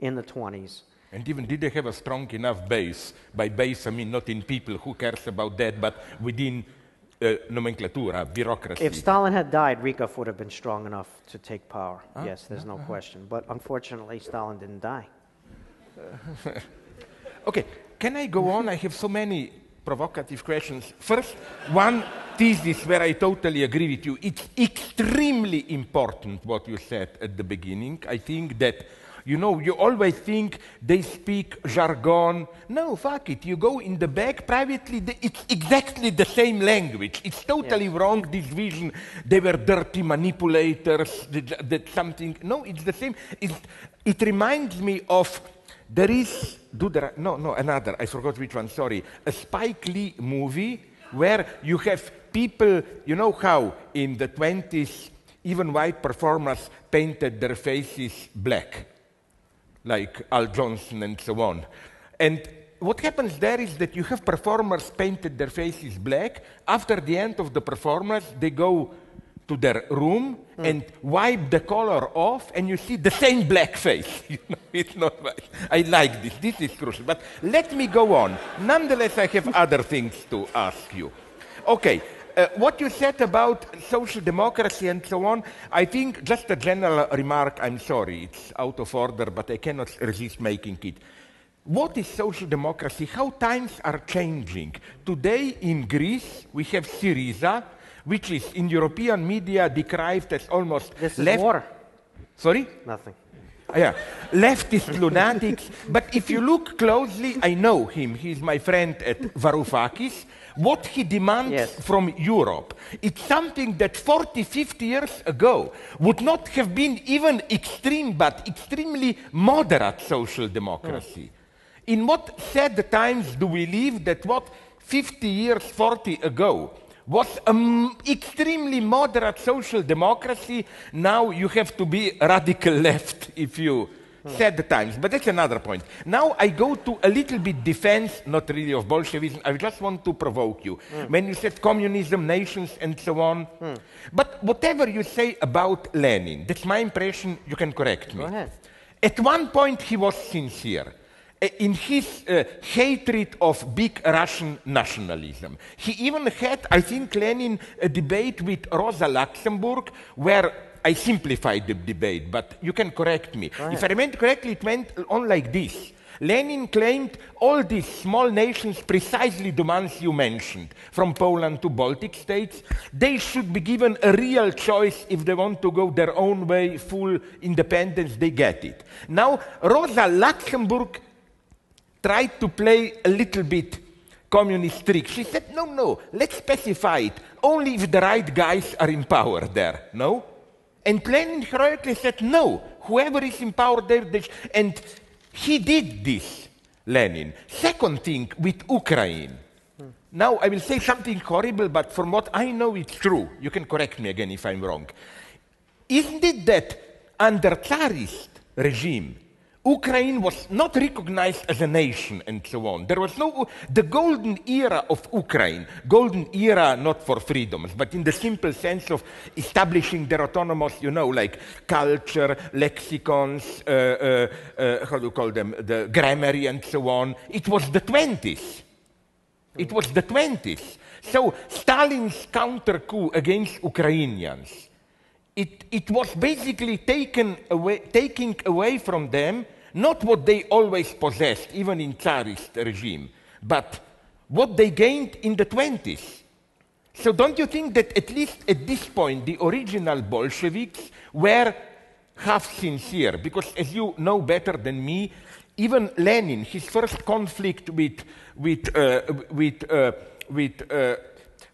in the 20s. And even did they have a strong enough base? By base, I mean not in people, who cares about that, but within uh, nomenklatura, bureaucracy. If Stalin had died, Rykov would have been strong enough to take power. Ah, yes, there's no question. But unfortunately, Stalin didn't die. *laughs* Okay, can I go on? I have so many provocative questions. First, one thesis where I totally agree with you. It's extremely important what you said at the beginning. I think that, you know, you always think they speak jargon. No, fuck it. You go in the back privately, it's exactly the same language. It's totally wrong, this vision. They were dirty manipulators, that, that something. No, it's the same. It, it reminds me of there is, do there, no, no, another, I forgot which one, sorry. A Spike Lee movie where you have people, you know how in the 20s, even white performers painted their faces black, like Al Jolson and so on. And what happens there is that you have performers painted their faces black. After the end of the performance, they go to their room hmm. and wipe the color off, and you see the same black face. *laughs* You know, it's not right. I like this. This is crucial. But let me go on. Nonetheless, I have other things to ask you. Okay. Uh, what you said about social democracy and so on, I think just a general remark, I'm sorry, it's out of order, but I cannot resist making it. What is social democracy? How times are changing. Today in Greece, we have Syriza, which is in European media decried as almost This is left. water. Sorry? Nothing. Yeah, leftist lunatics. But if you look closely, I know him. He's my friend at Varoufakis. What he demands Yes. from Europe, it's something that 40, 50 years ago would not have been even extreme, but extremely moderate social democracy. Hmm. In what sad times do we live that what 50 years, 40 ago was an extremely moderate social democracy. Now you have to be radical left if you said the times. But that's another point. Now I go to a little bit defense, not really of Bolshevism. I just want to provoke you. When you said communism, nations, and so on. But whatever you say about Lenin, that's my impression, you can correct me. Go ahead. At one point, he was sincere uh, in his uh, hatred of big Russian nationalism. He even had, I think, Lenin a debate with Rosa Luxemburg where I simplified the debate, but you can correct me. If I remember correctly, it went on like this. Lenin claimed all these small nations, precisely the ones you mentioned, from Poland to Baltic states, they should be given a real choice if they want to go their own way, full independence, they get it. Now, Rosa Luxemburg tried to play a little bit communist trick. She said, no, no, let's specify it. Only if the right guys are in power there, no? And Lenin heroically said, no, whoever is in power there, they sh-" and he did this, Lenin. Second thing, with Ukraine. Now, I will say something horrible, but from what I know, it's true. You can correct me again if I'm wrong. Isn't it that under Tsarist regime, Ukraine was not recognized as a nation and so on. There was no, the golden era of Ukraine, golden era not for freedoms, but in the simple sense of establishing their autonomous, you know, like culture, lexicons, uh, uh, uh, how do you call them, the grammary and so on. It was the 20s. It was the 20s. So Stalin's counter coup against Ukrainians, it, it was basically taken away, taking away from them not what they always possessed, even in Tsarist regime, but what they gained in the 20s. So don't you think that at least at this point the original Bolsheviks were half sincere? Because as you know better than me, even Lenin, his first conflict with with uh, with uh, with uh,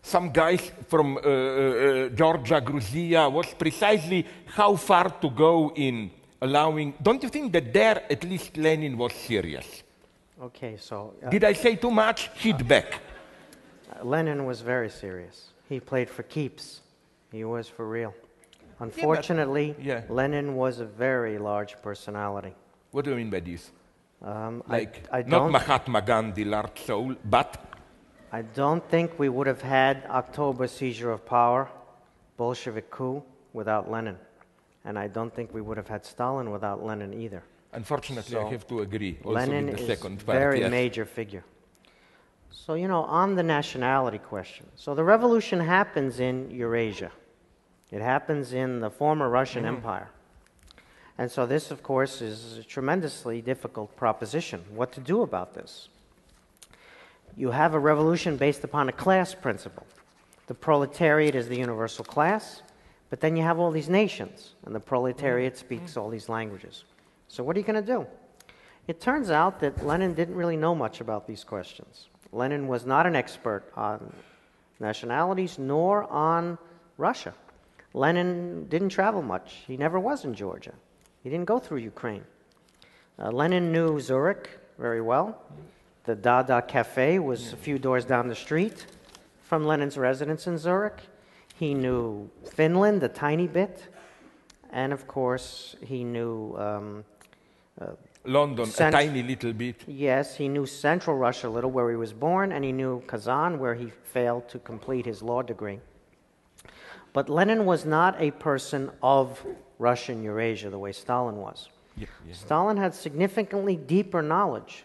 some guys from uh, uh, Georgia, Georgia was precisely how far to go in allowing. Don't you think that there at least Lenin was serious? Okay, so uh, Did I say too much? Hit back. Lenin was very serious. He played for keeps. He was for real. Unfortunately, yeah. Lenin was a very large personality. What do you mean by this? Um, Like I, I not don't, Mahatma Gandhi, large soul, but I don't think we would have had October seizure of power, Bolshevik coup, without Lenin. And I don't think we would have had Stalin without Lenin either. unfortunately I have to agree. Also Lenin with the is second part. very yes. major figure. So you know, on the nationality question. So the revolution happens in Eurasia. It happens in the former Russian Mm-hmm. Empire. And so this, of course, is a tremendously difficult proposition. What to do about this? You have a revolution based upon a class principle. The proletariat is the universal class, but then you have all these nations, and the proletariat mm-hmm. speaks all these languages. So, what are you going to do? Mm-hmm. It turns out that Lenin didn't really know much about these questions. Lenin was not an expert on nationalities nor on Russia. Lenin didn't travel much. He never was in Georgia. He didn't go through Ukraine. Uh, Lenin knew Zurich very well. The Dada Cafe was a mm-hmm. few doors down the street from Lenin's residence in Zurich. He knew Finland a tiny bit. And of course, he knew, um, London, Cent- a tiny little bit. yes, he knew Central Russia a little, where he was born, and he knew Kazan, where he failed to complete his law degree. But Lenin was not a person of Russian Eurasia the way Stalin was. Yeah, yeah. Stalin had significantly deeper knowledge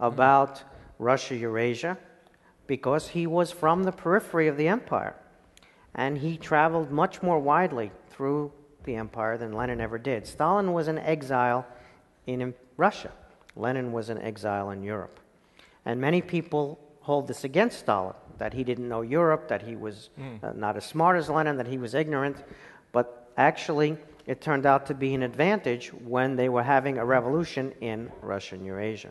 about Russia Eurasia because he was from the periphery of the empire. And he traveled much more widely through the empire than Lenin ever did. Stalin was in exile in Russia, Lenin was in exile in Europe. And many people hold this against Stalin that he didn't know Europe, that he was uh, not as smart as Lenin, that he was ignorant. But actually, it turned out to be an advantage when they were having a revolution in Russian Eurasia.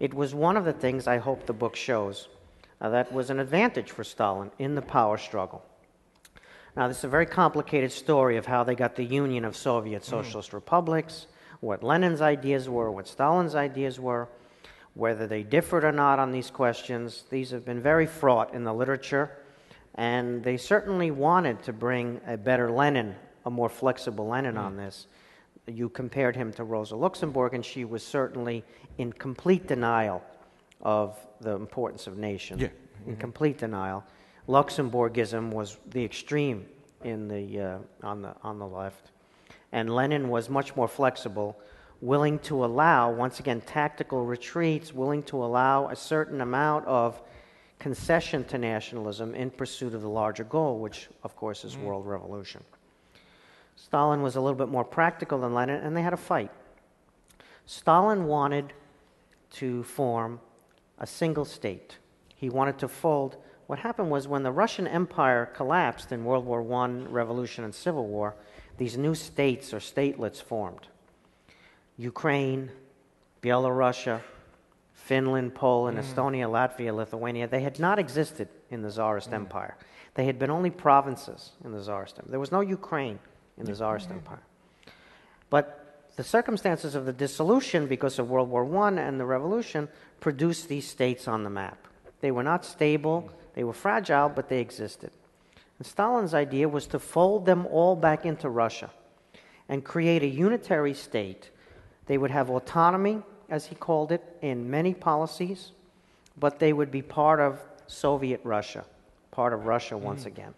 It was one of the things I hope the book shows uh, that was an advantage for Stalin in the power struggle. Now, this is a very complicated story of how they got the union of Soviet mm. socialist republics, what Lenin's ideas were, what Stalin's ideas were, whether they differed or not on these questions. These have been very fraught in the literature, And they certainly wanted to bring a better Lenin, a more flexible Lenin mm. on this. You compared him to Rosa Luxemburg, and she was certainly in complete denial of the importance of nations. Yeah. In mm-hmm. complete denial. Luxemburgism was the extreme in the, uh, on, the, on the left. And Lenin was much more flexible, willing to allow, once again, tactical retreats, willing to allow a certain amount of concession to nationalism in pursuit of the larger goal, which, of course, is world revolution. Stalin was a little bit more practical than Lenin, and they had a fight. Stalin wanted to form a single state. He wanted to fold. What happened was when the Russian Empire collapsed in World War I, Revolution, and Civil War, these new states or statelets formed. Ukraine, Belarusia, Finland, Poland, hmm. Estonia, Latvia, Lithuania, they had not existed in the Tsarist hmm. Empire. They had been only provinces in the Tsarist Empire. There was no Ukraine in the Tsarist hmm. Empire. But the circumstances of the dissolution, because of World War I and the revolution, produced these states on the map. They were not stable, they were fragile, but they existed. And Stalin's idea was to fold them all back into Russia and create a unitary state. They would have autonomy, as he called it, in many policies, but they would be part of Soviet Russia, part of Russia mm. once again.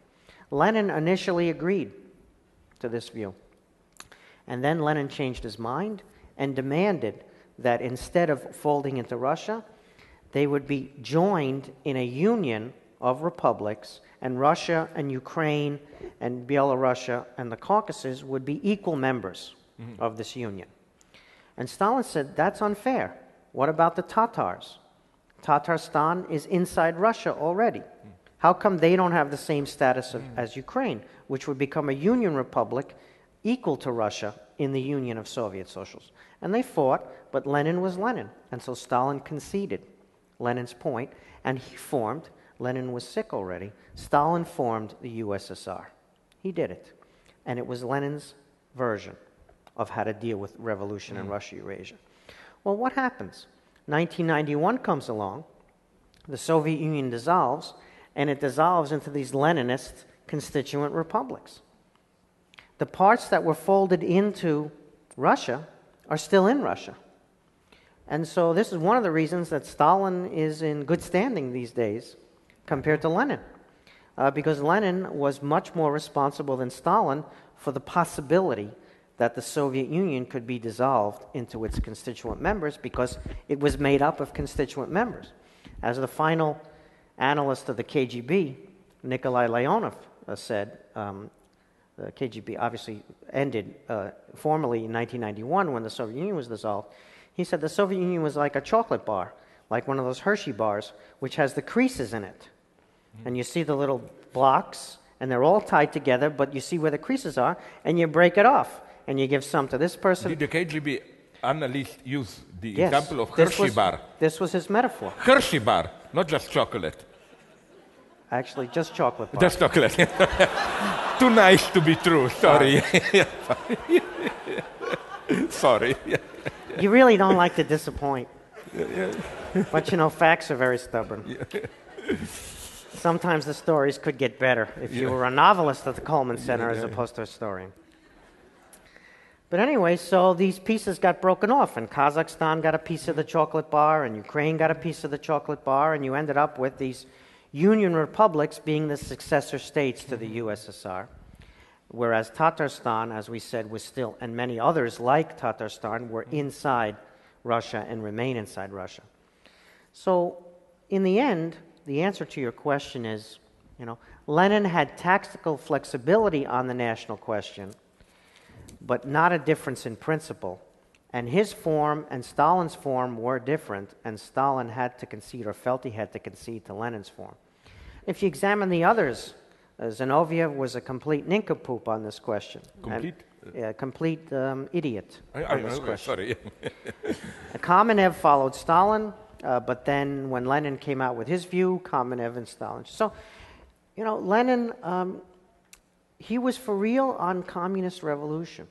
Lenin initially agreed to this view. And then Lenin changed his mind and demanded that instead of folding into Russia, they would be joined in a union of republics, and Russia and Ukraine and Belarusia and the Caucasus would be equal members mm-hmm. of this union. And Stalin said, That's unfair. What about the Tatars? Tatarstan is inside Russia already. Mm. How come they don't have the same status of, mm. as Ukraine, which would become a union republic equal to Russia in the Union of Soviet Socialists? And they fought, but Lenin was Lenin. And so Stalin conceded Lenin's point, and he formed, Lenin was sick already, Stalin formed the USSR. He did it. And it was Lenin's version of how to deal with revolution in mm. Russia Eurasia. Well, what happens? 1991 comes along, the Soviet Union dissolves, and it dissolves into these Leninist constituent republics. The parts that were folded into Russia are still in Russia. And so, this is one of the reasons that Stalin is in good standing these days compared to Lenin. Uh, because Lenin was much more responsible than Stalin for the possibility that the Soviet Union could be dissolved into its constituent members because it was made up of constituent members. As the final analyst of the KGB, Nikolai Leonov, uh, said, um, the KGB obviously ended uh, formally in 1991 when the Soviet Union was dissolved. He said the Soviet Union was like a chocolate bar, like one of those Hershey bars, which has the creases in it. And you see the little blocks, and they're all tied together, but you see where the creases are, and you break it off, and you give some to this person. Did the KGB analyst use the Yes, example of this Hershey was- bar? This was his metaphor. Hershey bar, not just chocolate. Actually, just chocolate bar. Just chocolate. *laughs* Too nice to be true. Sorry. *laughs* Sorry. You really don't like to disappoint. But you know, facts are very stubborn. Sometimes the stories could get better if you were a novelist at the Cullman Center as opposed to a historian. But anyway, so these pieces got broken off, and Kazakhstan got a piece of the chocolate bar, and Ukraine got a piece of the chocolate bar, and you ended up with these union republics being the successor states to the mm-hmm. USSR. Whereas Tatarstan, as we said, was still, and many others like Tatarstan, were mm-hmm. inside Russia and remain inside Russia. So, in the end, the answer to your question is you know, Lenin had tactical flexibility on the national question, but not a difference in principle. And his form and Stalin's form were different, and Stalin had to concede, or felt he had to concede, to Lenin's form. If you examine the others, uh, Zinoviev was a complete nincompoop on this question. And- Complete? yeah, complete um, idiot I, on I, this I, question. sorry. *laughs* Kamenev followed Stalin, uh, but then when Lenin came out with his view, Kamenev and Stalin. So, you know, Lenin, um, he was for real on communist revolution.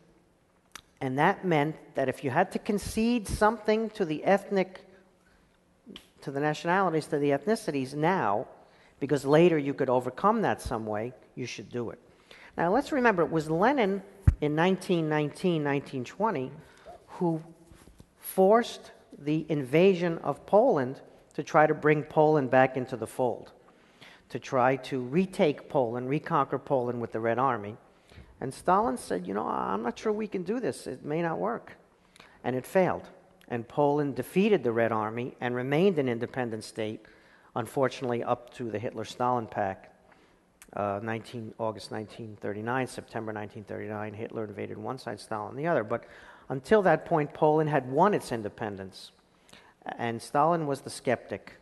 And that meant that if you had to concede something to the ethnic, to the nationalities, to the ethnicities now, because later you could overcome that some way, you should do it. Now, let's remember, it was Lenin in 1919, 1920 who forced the invasion of Poland to try to bring Poland back into the fold, to try to retake Poland, reconquer Poland with the Red Army. And Stalin said, You know, I'm not sure we can do this. It may not work. And it failed. And Poland defeated the Red Army and remained an independent state, unfortunately, up to the Hitler Stalin Pact. Uh, 19, August 1939, September 1939, Hitler invaded one side, Stalin the other. But until that point, Poland had won its independence. And Stalin was the skeptic.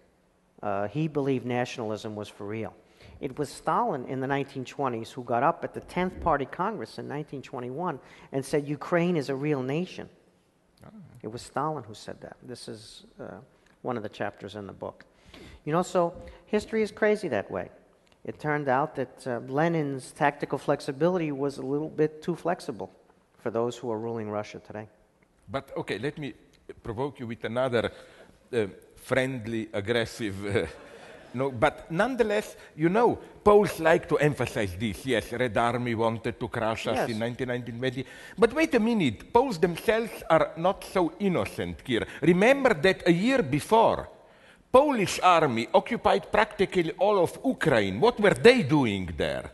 Uh, he believed nationalism was for real. It was Stalin in the 1920s who got up at the 10th Party Congress in 1921 and said Ukraine is a real nation. Oh. It was Stalin who said that. This is uh, one of the chapters in the book. You know, so history is crazy that way. It turned out that uh, Lenin's tactical flexibility was a little bit too flexible for those who are ruling Russia today. But okay, let me provoke you with another uh, friendly, aggressive. Uh, *laughs* no, but nonetheless, you know, Poles like to emphasize this. Yes, Red Army wanted to crush us yes. in 1919. But wait a minute, Poles themselves are not so innocent here. Remember that a year before, Polish army occupied practically all of Ukraine. What were they doing there?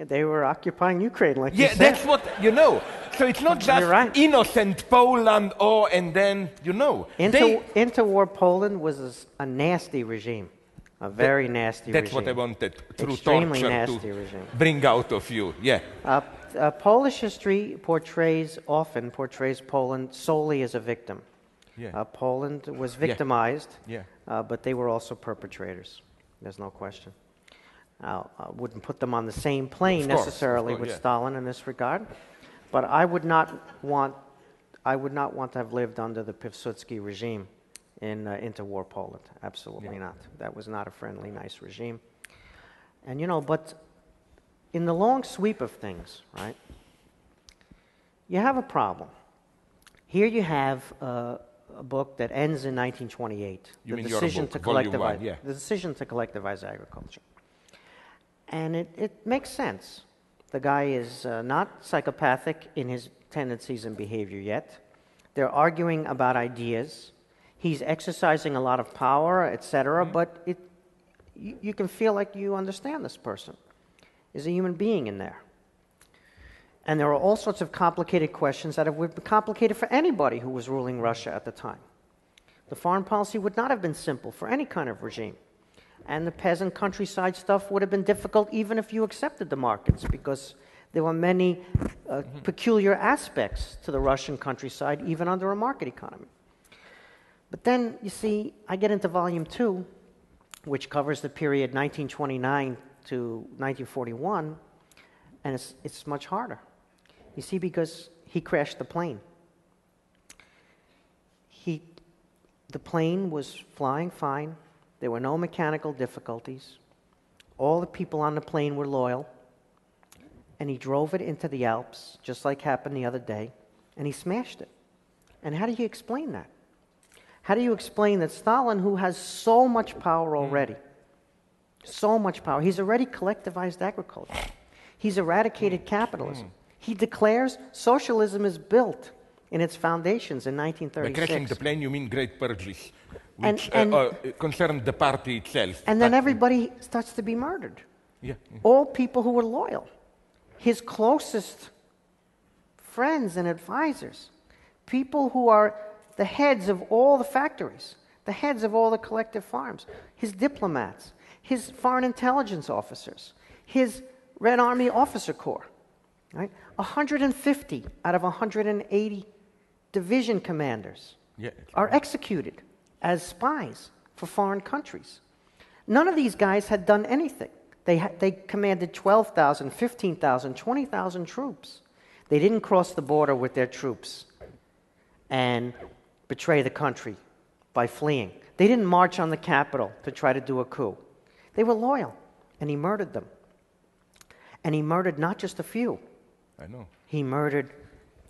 Yeah, they were occupying Ukraine, like yeah, that's what you know. So it's not just right. innocent Poland, oh, and then you know. Inter- they, interwar Poland was a, a, nasty regime, a very that, nasty. That's regime. what I wanted through Extremely torture to regime. bring out of you. Yeah. Uh, uh, Polish history portrays often portrays Poland solely as a victim. Yeah. Uh, Poland was victimized, yeah. yeah. Uh, but they were also perpetrators. There's no question. I wouldn't put them on the same plane course, necessarily course, with yeah. Stalin in this regard, but I would not want, I would not want to have lived under the Piłsudski regime in uh, interwar Poland. Absolutely yeah. not. That was not a friendly, nice regime. And you know, but in the long sweep of things, right? You have a problem. Here you have uh, a book that ends in 1928. You the decision to collectivize, yeah. the decision to collectivize agriculture. And it, it makes sense. The guy is uh, not psychopathic in his tendencies and behavior yet. They're arguing about ideas. He's exercising a lot of power, etc. Mm-hmm. But it, you, you can feel like you understand this person. Is a human being in there. And there are all sorts of complicated questions that would be complicated for anybody who was ruling Russia at the time. The foreign policy would not have been simple for any kind of regime and the peasant countryside stuff would have been difficult even if you accepted the markets because there were many uh, mm-hmm. peculiar aspects to the Russian countryside, even under a market economy. But then, you see, I get into volume two, which covers the period 1929 to 1941, and it's, it's much harder. You see, because he crashed the plane. He, the plane was flying fine, there were no mechanical difficulties. All the people on the plane were loyal. And he drove it into the Alps, just like happened the other day, and he smashed it. And how do you explain that? How do you explain that Stalin, who has so much power hmm. already, so much power, he's already collectivized agriculture, he's eradicated capitalism, hmm. he declares socialism is built in its foundations in 1936. By crashing the plane, you mean great purges which and, and, uh, uh, concerned the party itself. And then everybody starts to be murdered. Yeah, yeah. All people who were loyal. His closest friends and advisors. People who are the heads of all the factories, the heads of all the collective farms, his diplomats, his foreign intelligence officers, his Red Army officer corps. Right? 150 out of 180 division commanders yeah, are executed as spies for foreign countries. None of these guys had done anything. They, ha- they commanded 12,000, 15,000, 20,000 troops. They didn't cross the border with their troops and betray the country by fleeing. They didn't march on the capital to try to do a coup. They were loyal, and he murdered them. And he murdered not just a few. I know. He murdered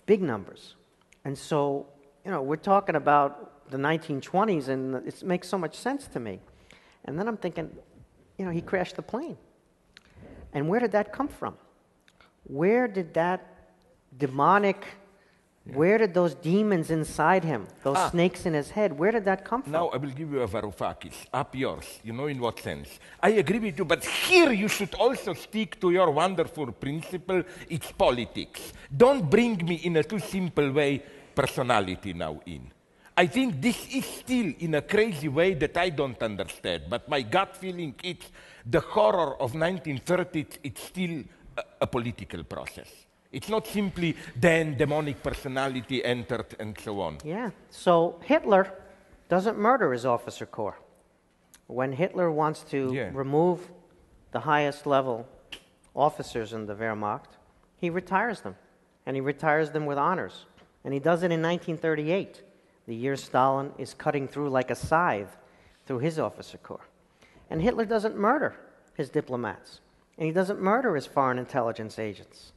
big numbers. And so, you know, we're talking about the 1920s, and it makes so much sense to me. And then I'm thinking, you know, he crashed the plane. And where did that come from? Where did that demonic, where did those demons inside him, those Ah. snakes in his head, where did that come from? Now I will give you a Varoufakis, up yours. You know in what sense? I agree with you, but here you should also stick to your wonderful principle. It's politics. Don't bring me in a too simple way personality now in. I think this is still in a crazy way that I don't understand, but my gut feeling it's the horror of 1930s, it's still a, a political process. It's not simply then demonic personality entered and so on. Yeah. So Hitler doesn't murder his officer corps. When Hitler wants to Yeah. remove the highest level officers in the Wehrmacht, he retires them. And he retires them with honors. And he does it in 1938, the year Stalin is cutting through like a scythe through his officer corps. And Hitler doesn't murder his diplomats. And he doesn't murder his foreign intelligence agents.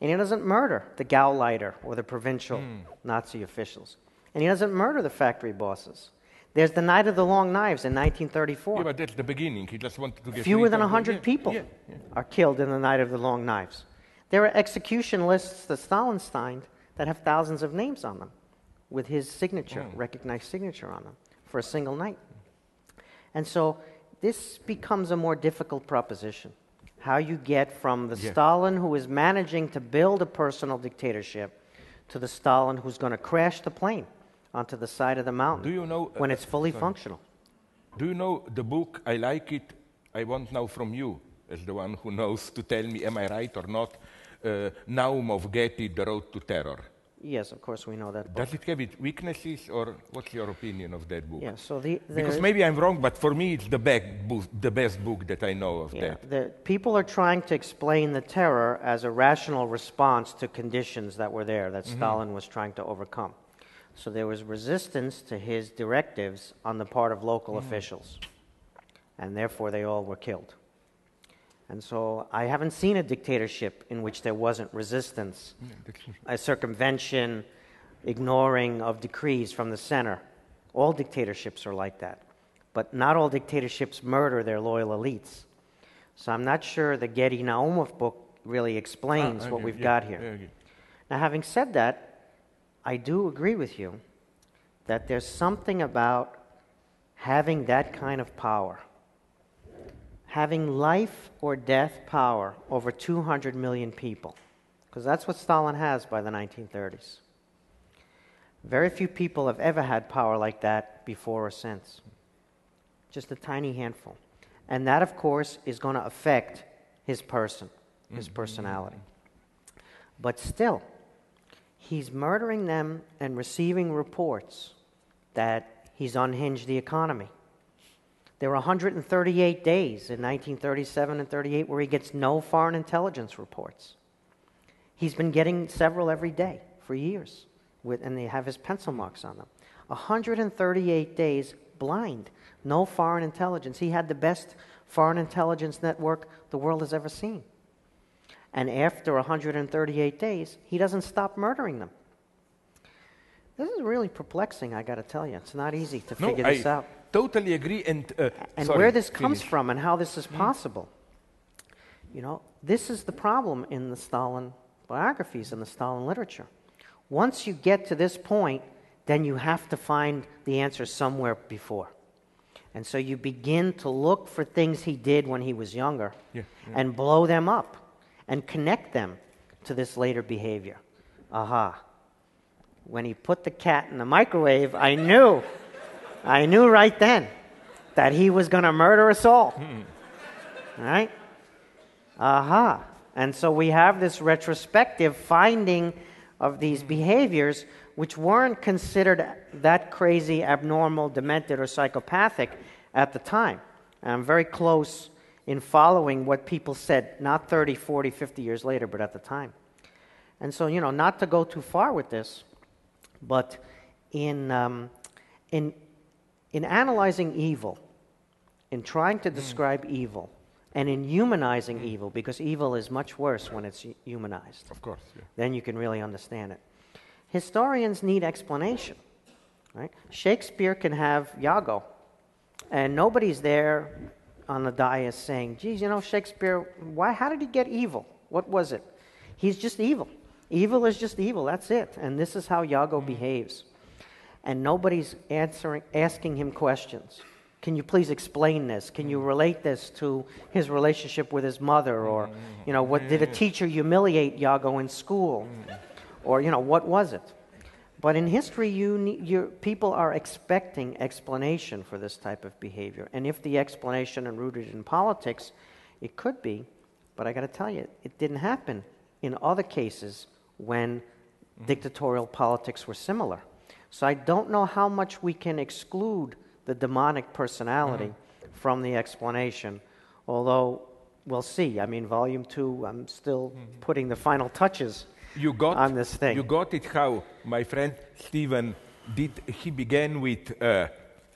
And he doesn't murder the Gauleiter or the provincial hmm. Nazi officials. And he doesn't murder the factory bosses. There's the Night of the Long Knives in 1934. Yeah, but that's the beginning. He just wanted to get Fewer than of 100 yeah, people yeah, yeah. are killed in the Night of the Long Knives. There are execution lists that Stalin signed that have thousands of names on them with his signature, Hmm. recognized signature on them, for a single night. And so this becomes a more difficult proposition. How you get from the Yeah. Stalin who is managing to build a personal dictatorship to the Stalin who's going to crash the plane onto the side of the mountain Do you know, uh, when it's fully sorry. functional. Do you know the book? I like it. I want now from you, as the one who knows, to tell me, am I right or not? Uh, Naumov Getty, The Road to Terror. Yes, of course, we know that. book. Does it have its weaknesses, or what's your opinion of that book? Yeah, so the, Because maybe I'm wrong, but for me it's the, book, the best book that I know of Yeah, that. the, people are trying to explain the terror as a rational response to conditions that were there that mm-hmm. Stalin was trying to overcome. So there was resistance to his directives on the part of local mm. officials, and therefore they all were killed. And so I haven't seen a dictatorship in which there wasn't resistance, a circumvention, ignoring of decrees from the center. All dictatorships are like that. But not all dictatorships murder their loyal elites. So I'm not sure the Getty Naumov book really explains Ah, what we've yeah, got here. yeah, okay. Now, having said that, I do agree with you that there's something about having that kind of power, having life or death power over 200 million people, because that's what Stalin has by the 1930s. Very few people have ever had power like that before or since. Just a tiny handful. And that, of course, is going to affect his person, his mm-hmm. personality. But still, he's murdering them and receiving reports that he's unhinged the economy. There were 138 days in 1937 and 38 where he gets no foreign intelligence reports. He's been getting several every day for years, with, and they have his pencil marks on them. 138 days blind, no foreign intelligence. He had the best foreign intelligence network the world has ever seen. And after 138 days, he doesn't stop murdering them. This is really perplexing, I got to tell you. It's not easy to No, figure I this out. Totally agree. And, uh, And sorry, where this comes finish. from and how this is possible. You know, this is the problem in the Stalin biographies and the Stalin literature. Once you get to this point, then you have to find the answer somewhere before. And so you begin to look for things he did when he was younger Yeah, and blow them up and connect them to this later behavior. Aha. When he put the cat in the microwave, I knew, I knew right then that he was going to murder us all. Right? Aha. And so we have this retrospective finding of these behaviors which weren't considered that crazy, abnormal, demented, or psychopathic at the time. And I'm very close in following what people said, not 30, 40, 50 years later, but at the time. And so, you know, not to go too far with this, but in, um, in, in analyzing evil, in trying to hmm. describe evil, and in humanizing evil, because evil is much worse when it's humanized, Of course. Yeah. then you can really understand it. Historians need explanation. Right? Shakespeare can have Iago, and nobody's there on the dais saying, geez, you know, Shakespeare, why, how did he get evil? What was it? He's just evil. Evil is just evil, that's it. And this is how Iago hmm. behaves. And nobody's answering, asking him questions. Can you please explain this? Can you relate this to his relationship with his mother? Or, you know, what did a mm-hmm. teacher humiliate Iago in school? Mm-hmm. Or, you know, what was it? But in history, you need, you, people are expecting explanation for this type of behavior. And if the explanation is rooted in politics, it could be. But I got to tell you, it didn't happen in other cases when mm-hmm. dictatorial politics were similar. So I don't know how much we can exclude the demonic personality from the explanation, although we'll see. I mean, volume two, I'm still putting the final touches you got on this thing. You got it how my friend Stephen did. He began with uh,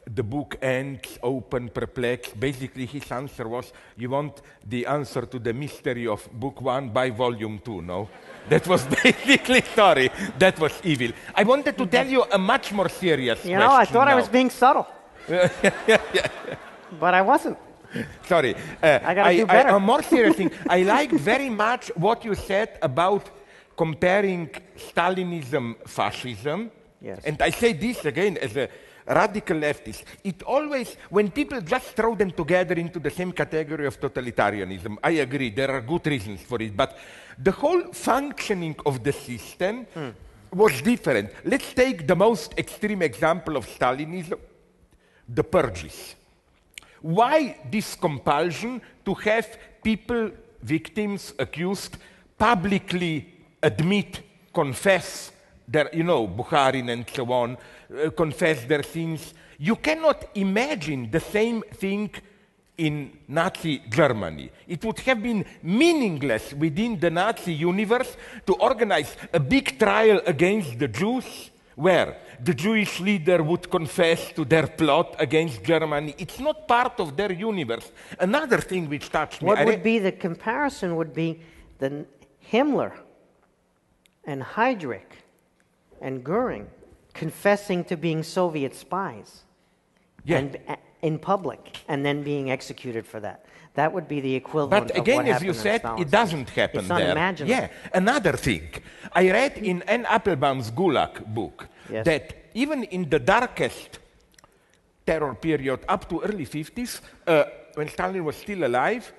the book ends open, perplexed. Basically, his answer was, "You want the answer to the mystery of book one by volume two, no?" That was *laughs* basically sorry. That was evil. I wanted to tell you a much more serious. You know, I thought I was being subtle. *laughs* but I wasn't. Sorry. Uh, I gotta do better. a more serious thing. I liked very much what you said about comparing Stalinism, fascism. Yes. And I say this again as a radical leftists, It always, when people just throw them together into the same category of totalitarianism, I agree, there are good reasons for it. But the whole functioning of the system hmm. was different. Let's take the most extreme example of Stalinism the purges. Why this compulsion to have people, victims, accused, publicly admit, confess their, you know, Bukharin and so on, uh, confess their sins? You cannot imagine the same thing in Nazi Germany. It would have been meaningless within the Nazi universe to organize a big trial against the Jews where the Jewish leader would confess to their plot against Germany. It's not part of their universe. Another thing which touched me. What would be the comparison would be the Himmler and Heydrich and Goering confessing to being Soviet spies Yeah. and a- in public and then being executed for that. That would be the equivalent But again, as you said, it doesn't happen It's there. unimaginable. Yeah. Another thing, I read in Anne Applebaum's Gulag book Yes. that even in the darkest terror period up to early 50s, uh, when Stalin was still alive,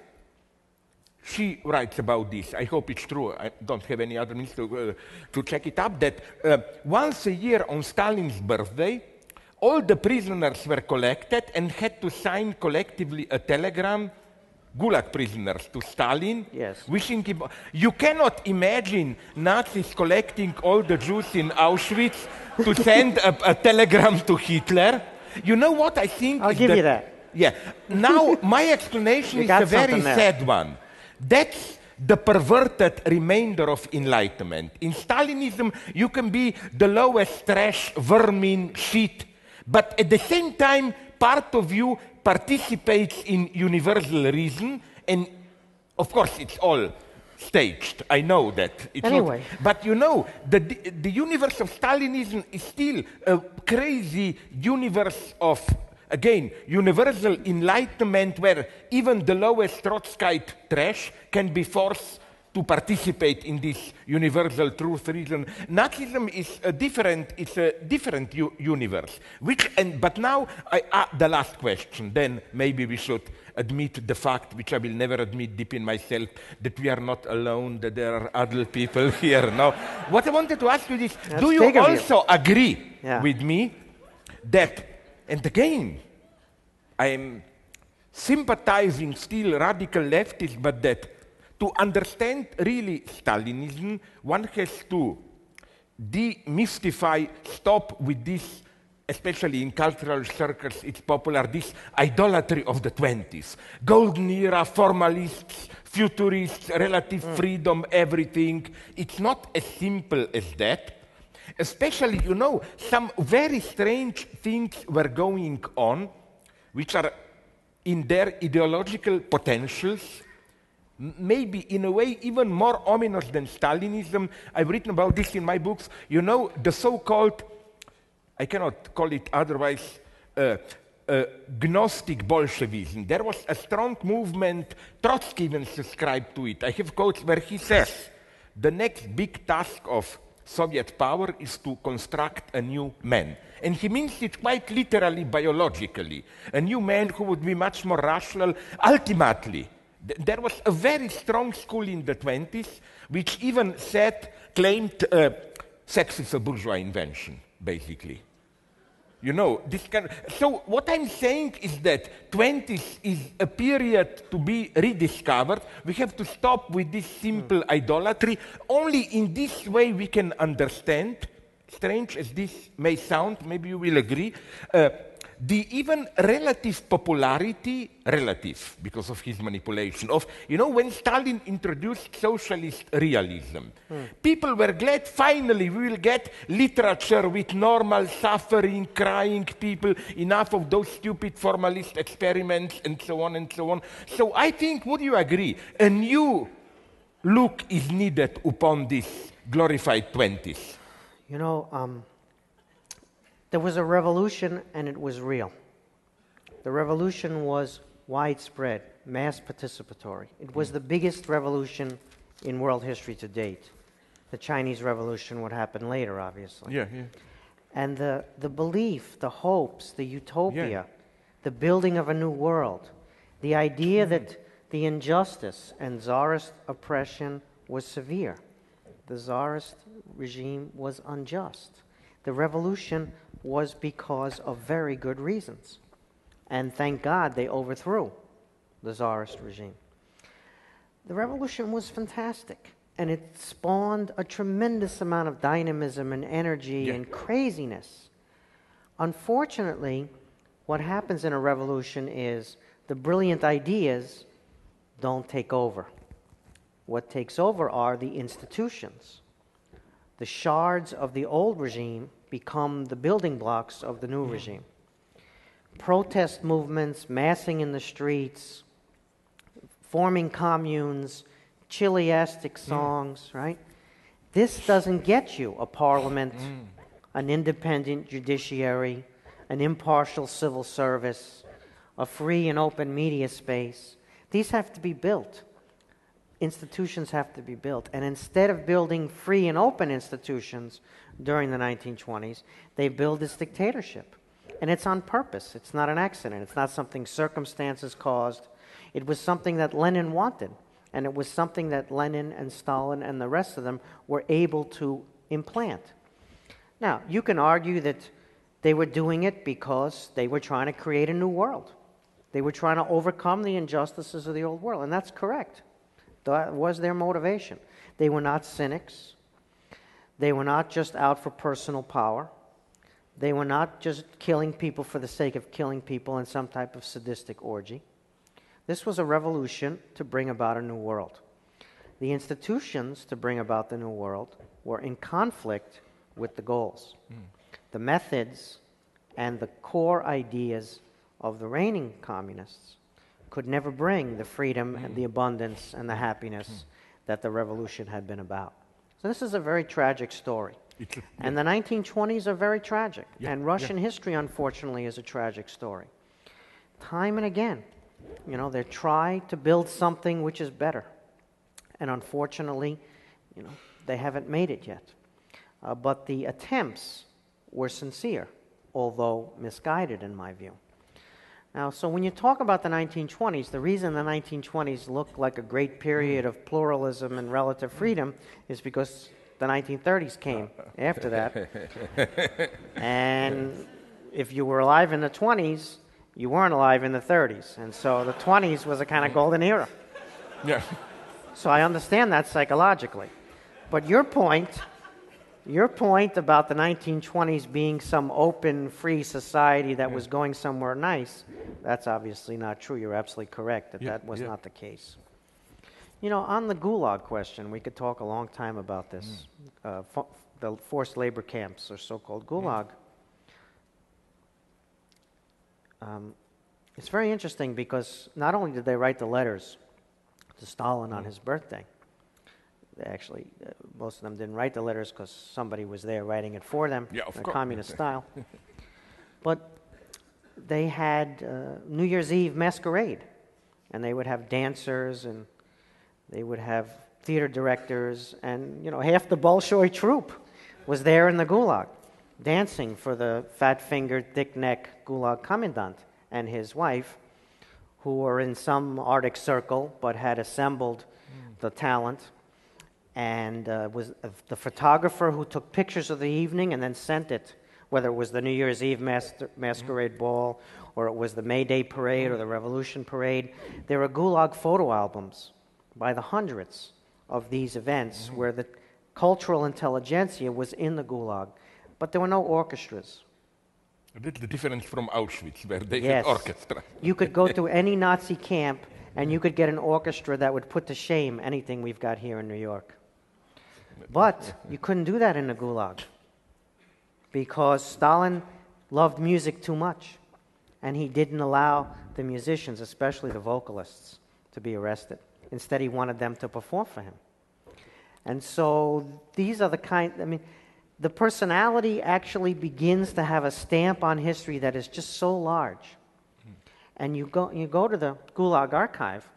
she writes about this. I hope it's true. I don't have any other means to, uh, to check it up. That uh, once a year on Stalin's birthday, all the prisoners were collected and had to sign collectively a telegram, Gulag prisoners, to Stalin, Yes. wishing him. You cannot imagine Nazis collecting all the Jews in Auschwitz to *laughs* send a, a telegram to Hitler. You know what I think? I'll give you that. Yeah. Now, my *laughs* explanation is a very sad one. That's the perverted remainder of enlightenment. In Stalinism, you can be the lowest trash, vermin, shit, but at the same time, part of you participates in universal reason, and of course, it's all staged. I know that. It's not- Anyway. but you know, the, the universe of Stalinism is still a crazy universe of, again, universal enlightenment where even the lowest Trotskyite trash can be forced to participate in this universal truth reason. Nazism is a different, it's a different u- universe. Which, and, but now, I, uh, the last question, then maybe we should admit the fact, which I will never admit deep in myself, that we are not alone, that there are other people *laughs* here. Now, what I wanted to ask you is, That's do you of you. also agree Yeah. with me that, and again, I am sympathizing still radical leftists, but that to understand really Stalinism, one has to demystify, stop with this, especially in cultural circles, it's popular, this idolatry of the 20s. Golden era, formalists, futurists, relative mm. freedom, everything. It's not as simple as that. Especially, you know, some very strange things were going on, which are in their ideological potentials, maybe in a way even more ominous than Stalinism. I've written about this in my books. You know, the so called, I cannot call it otherwise, uh, uh, Gnostic Bolshevism. There was a strong movement, Trotsky even subscribed to it. I have quotes where he says, the next big task of Soviet power is to construct a new man. And he means it quite literally, biologically. A new man who would be much more rational. Ultimately, th- there was a very strong school in the 20s which even said, claimed uh, sex is a bourgeois invention, basically. You know, this kind of, so what I'm saying is that 20s is a period to be rediscovered. We have to stop with this simple idolatry. Only in this way we can understand, strange as this may sound, maybe you will agree, uh, the even relative popularity, relative because of his manipulation, of, you know, when Stalin introduced socialist realism, people were glad finally we will get literature with normal suffering, crying people, enough of those stupid formalist experiments, and so on and so on. So I think, would you agree, a new look is needed upon this glorified 20s? You know, um, there was a revolution and it was real. The revolution was widespread, mass participatory. It was mm. the biggest revolution in world history to date. The Chinese Revolution would happen later, obviously. Yeah, yeah. And the, the belief, the hopes, the utopia, the building of a new world, the idea mm. that the injustice and czarist oppression was severe. The czarist regime was unjust. The revolution was because of very good reasons. And thank God they overthrew the czarist regime. The revolution was fantastic, and it spawned a tremendous amount of dynamism and energy Yeah. and craziness. Unfortunately, what happens in a revolution is the brilliant ideas don't take over. What takes over are the institutions. The shards of the old regime become the building blocks of the new hmm. regime. Protest movements, massing in the streets, forming communes, chiliastic hmm. songs, right? This doesn't get you a parliament, hmm. an independent judiciary, an impartial civil service, a free and open media space. These have to be built. Institutions have to be built. And instead of building free and open institutions during the 1920s, they build this dictatorship. And it's on purpose. It's not an accident. It's not something circumstances caused. It was something that Lenin wanted. And it was something that Lenin and Stalin and the rest of them were able to implant. Now, you can argue that they were doing it because they were trying to create a new world. They were trying to overcome the injustices of the old world, and that's correct. That was their motivation. They were not cynics. They were not just out for personal power. They were not just killing people for the sake of killing people in some type of sadistic orgy. This was a revolution to bring about a new world. The institutions to bring about the new world were in conflict with the goals. Hmm. The methods and the core ideas of the reigning communists could never bring the freedom and the abundance and the happiness that the revolution had been about. So, this is a very tragic story. And the 1920s are very tragic. Yeah, and Russian history, unfortunately, is a tragic story. Time and again, you know, they try to build something which is better. And unfortunately, you know, they haven't made it yet. Uh, but the attempts were sincere, although misguided, in my view. Now, so when you talk about the 1920s, the reason the 1920s look like a great period of pluralism and relative freedom is because the 1930s came *laughs* after that. *laughs* and if you were alive in the 20s, you weren't alive in the 30s. And so the 20s was a kind of golden era. Yeah. So I understand that psychologically. But your point, your point about the 1920s being some open, free society that was going somewhere nice, that's obviously not true. You're absolutely correct that Yeah, that was yeah. not the case. You know, on the Gulag question, we could talk a long time about this. Mm. Uh, fo- the forced labor camps, or so-called Gulag. Um, it's very interesting because not only did they write the letters to Stalin Mm. on his birthday, actually, uh, most of them didn't write the letters because somebody was there writing it for them Yeah, of in a course. communist *laughs* style. But they had uh, New Year's Eve masquerade, and they would have dancers and they would have theater directors, and you know half the Bolshoi troupe was there in the Gulag, dancing for the fat-fingered, thick-necked Gulag commandant and his wife, who were in some Arctic circle but had assembled the talent and uh, was uh, the photographer who took pictures of the evening and then sent it, whether it was the New Year's Eve mas- masquerade ball or it was the May Day parade or the Revolution parade. There were Gulag photo albums by the hundreds of these events where the cultural intelligentsia was in the Gulag, but there were no orchestras. A little different from Auschwitz, where they Yes. had orchestra. You could go to *laughs* any Nazi camp and you could get an orchestra that would put to shame anything we've got here in New York. But you couldn't do that in the Gulag because Stalin loved music too much and he didn't allow the musicians, especially the vocalists, to be arrested. Instead, he wanted them to perform for him. And so these are the kind, I mean, the personality actually begins to have a stamp on history that is just so large. And you go, you go to the Gulag Archive,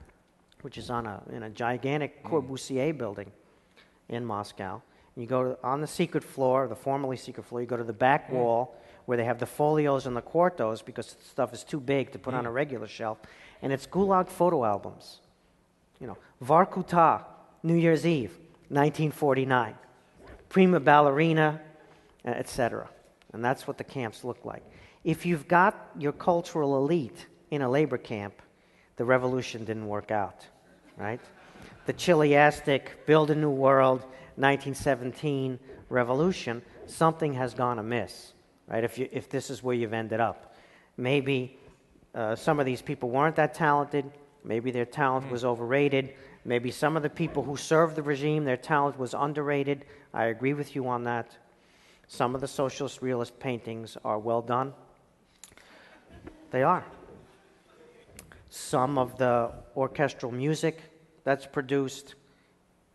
which is on a, in a gigantic mm. Corbusier building in Moscow. And you go to, on the secret floor, the formerly secret floor, you go to the back wall where they have the folios and the quartos because the stuff is too big to put on a regular shelf. And it's Gulag photo albums. You know, Vorkuta, New Year's Eve, 1949. Prima ballerina, uh, etc. And that's what the camps look like. If you've got your cultural elite in a labor camp, the revolution didn't work out, right? The Chiliastic, build a new world, 1917 revolution, something has gone amiss, right? If, you, if this is where you've ended up. Maybe uh, some of these people weren't that talented. Maybe their talent was overrated. Maybe some of the people who served the regime, their talent was underrated. I agree with you on that. Some of the socialist realist paintings are well done. They are. Some of the orchestral music that's produced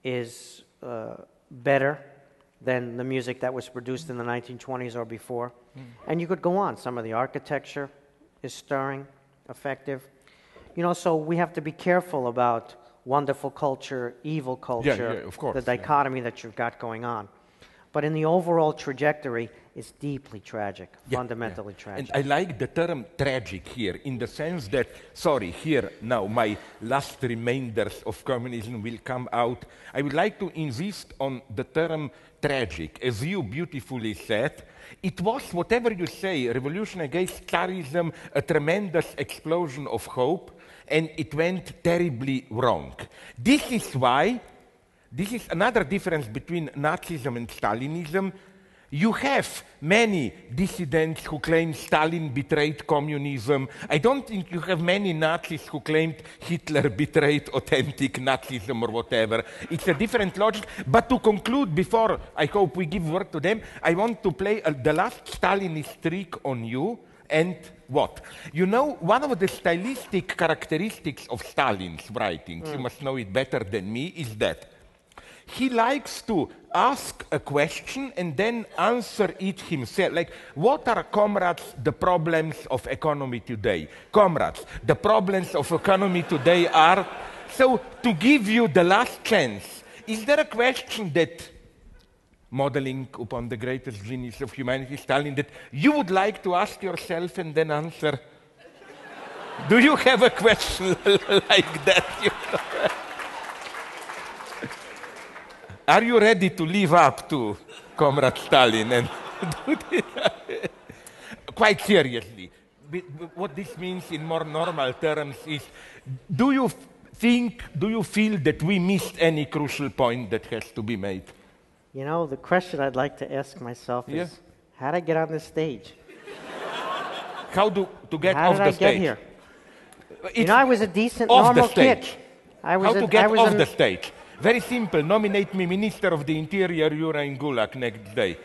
is uh, better than the music that was produced in the 1920s or before. And you could go on. Some of the architecture is stirring, effective. You know, so we have to be careful about wonderful culture, evil culture, yeah, of course, the yeah. dichotomy that you've got going on. But in the overall trajectory, it's deeply tragic, Yeah, fundamentally yeah. tragic. And I like the term tragic here in the sense that, sorry, here now my last remainders of communism will come out. I would like to insist on the term tragic. As you beautifully said, it was, whatever you say, revolution against Tsarism, a tremendous explosion of hope, and it went terribly wrong. This is why this is another difference between Nazism and Stalinism. You have many dissidents who claim Stalin betrayed communism. I don't think you have many Nazis who claimed Hitler betrayed authentic Nazism or whatever. It's a different logic. But to conclude, before I hope we give word to them, I want to play uh, the last Stalinist trick on you. And what? You know, one of the stylistic characteristics of Stalin's writings, you must know it better than me, is that he likes to ask a question and then answer it himself. Like, what are, comrades, the problems of economy today? Comrades, the problems of economy today are. So, to give you the last chance, is there a question that, modeling upon the greatest genius of humanity, Stalin, that you would like to ask yourself and then answer? Do you have a question *laughs* like that? Are you ready to live up to Comrade Stalin and do this? *laughs* Quite seriously, what this means in more normal terms is do you think, do you feel that we missed any crucial point that has to be made? You know, the question I'd like to ask myself is Yeah. how did I get on this stage? How do, to get How off did the I stage? get here? You know, I was a decent, off the normal kid. I was How a- to get I off an- the stage? Very simple. Nominate me Minister of the Interior, you're in Gulag next day.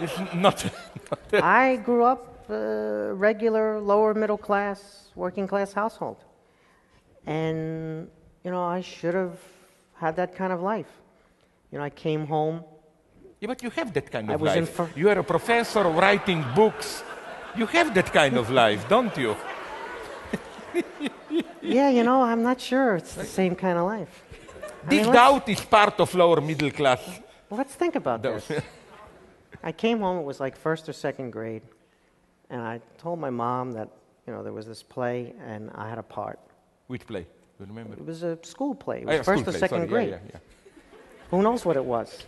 It's not. *laughs* I grew up uh, regular, lower middle class, working class household. And, you know, I should have had that kind of life. You know, I came home. Yeah, but you have that kind I of was in life. fir- you are a professor writing books. You have that kind of life, don't you? *laughs* Yeah, you know, I'm not sure it's the same kind of life. I This mean, doubt is part of lower middle class. Well, let's think about Those- this. I came home, it was like first or second grade, and I told my mom that, you know, there was this play and I had a part. Which play? You remember? It was a school play. It Ah, was yeah, first or play, second sorry, grade. Yeah, yeah, Who knows what it was?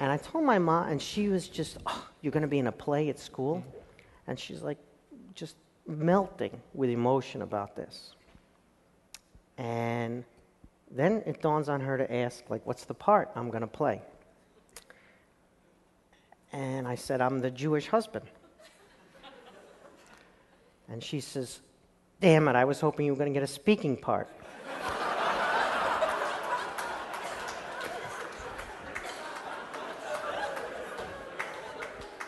And I told my mom, and she was just, oh, you're going to be in a play at school? And she's like, just melting with emotion about this. And then it dawns on her to ask, like, what's the part I'm going to play? And I said, I'm the Jewish husband. And she says, damn it, I was hoping you were going to get a speaking part.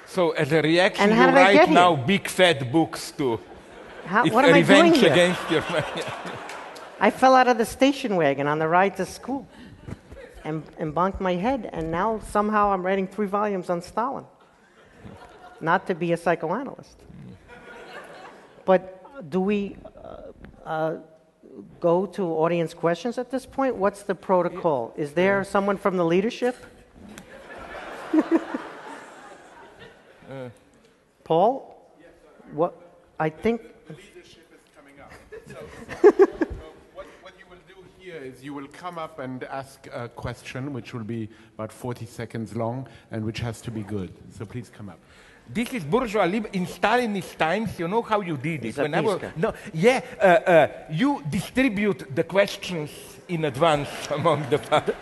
So uh, as a reaction, you write now big fat books to How, what am I doing revenge here? against your *laughs* I fell out of the station wagon on the ride to school and, and bonked my head, and now somehow I'm writing three volumes on Stalin. Not to be a psychoanalyst. But do we uh, uh, go to audience questions at this point? What's the protocol? Is there someone from the leadership? *laughs* Paul? What? I think. leadership is coming up. *laughs* So, so what, what you will do here is you will come up and ask a question which will be about 40 seconds long and which has to be good. So please come up. This is bourgeois lib in Stalinist times. You know how you did it. Zapiska. no, yeah, uh, uh, you distribute the questions in advance *laughs* among the.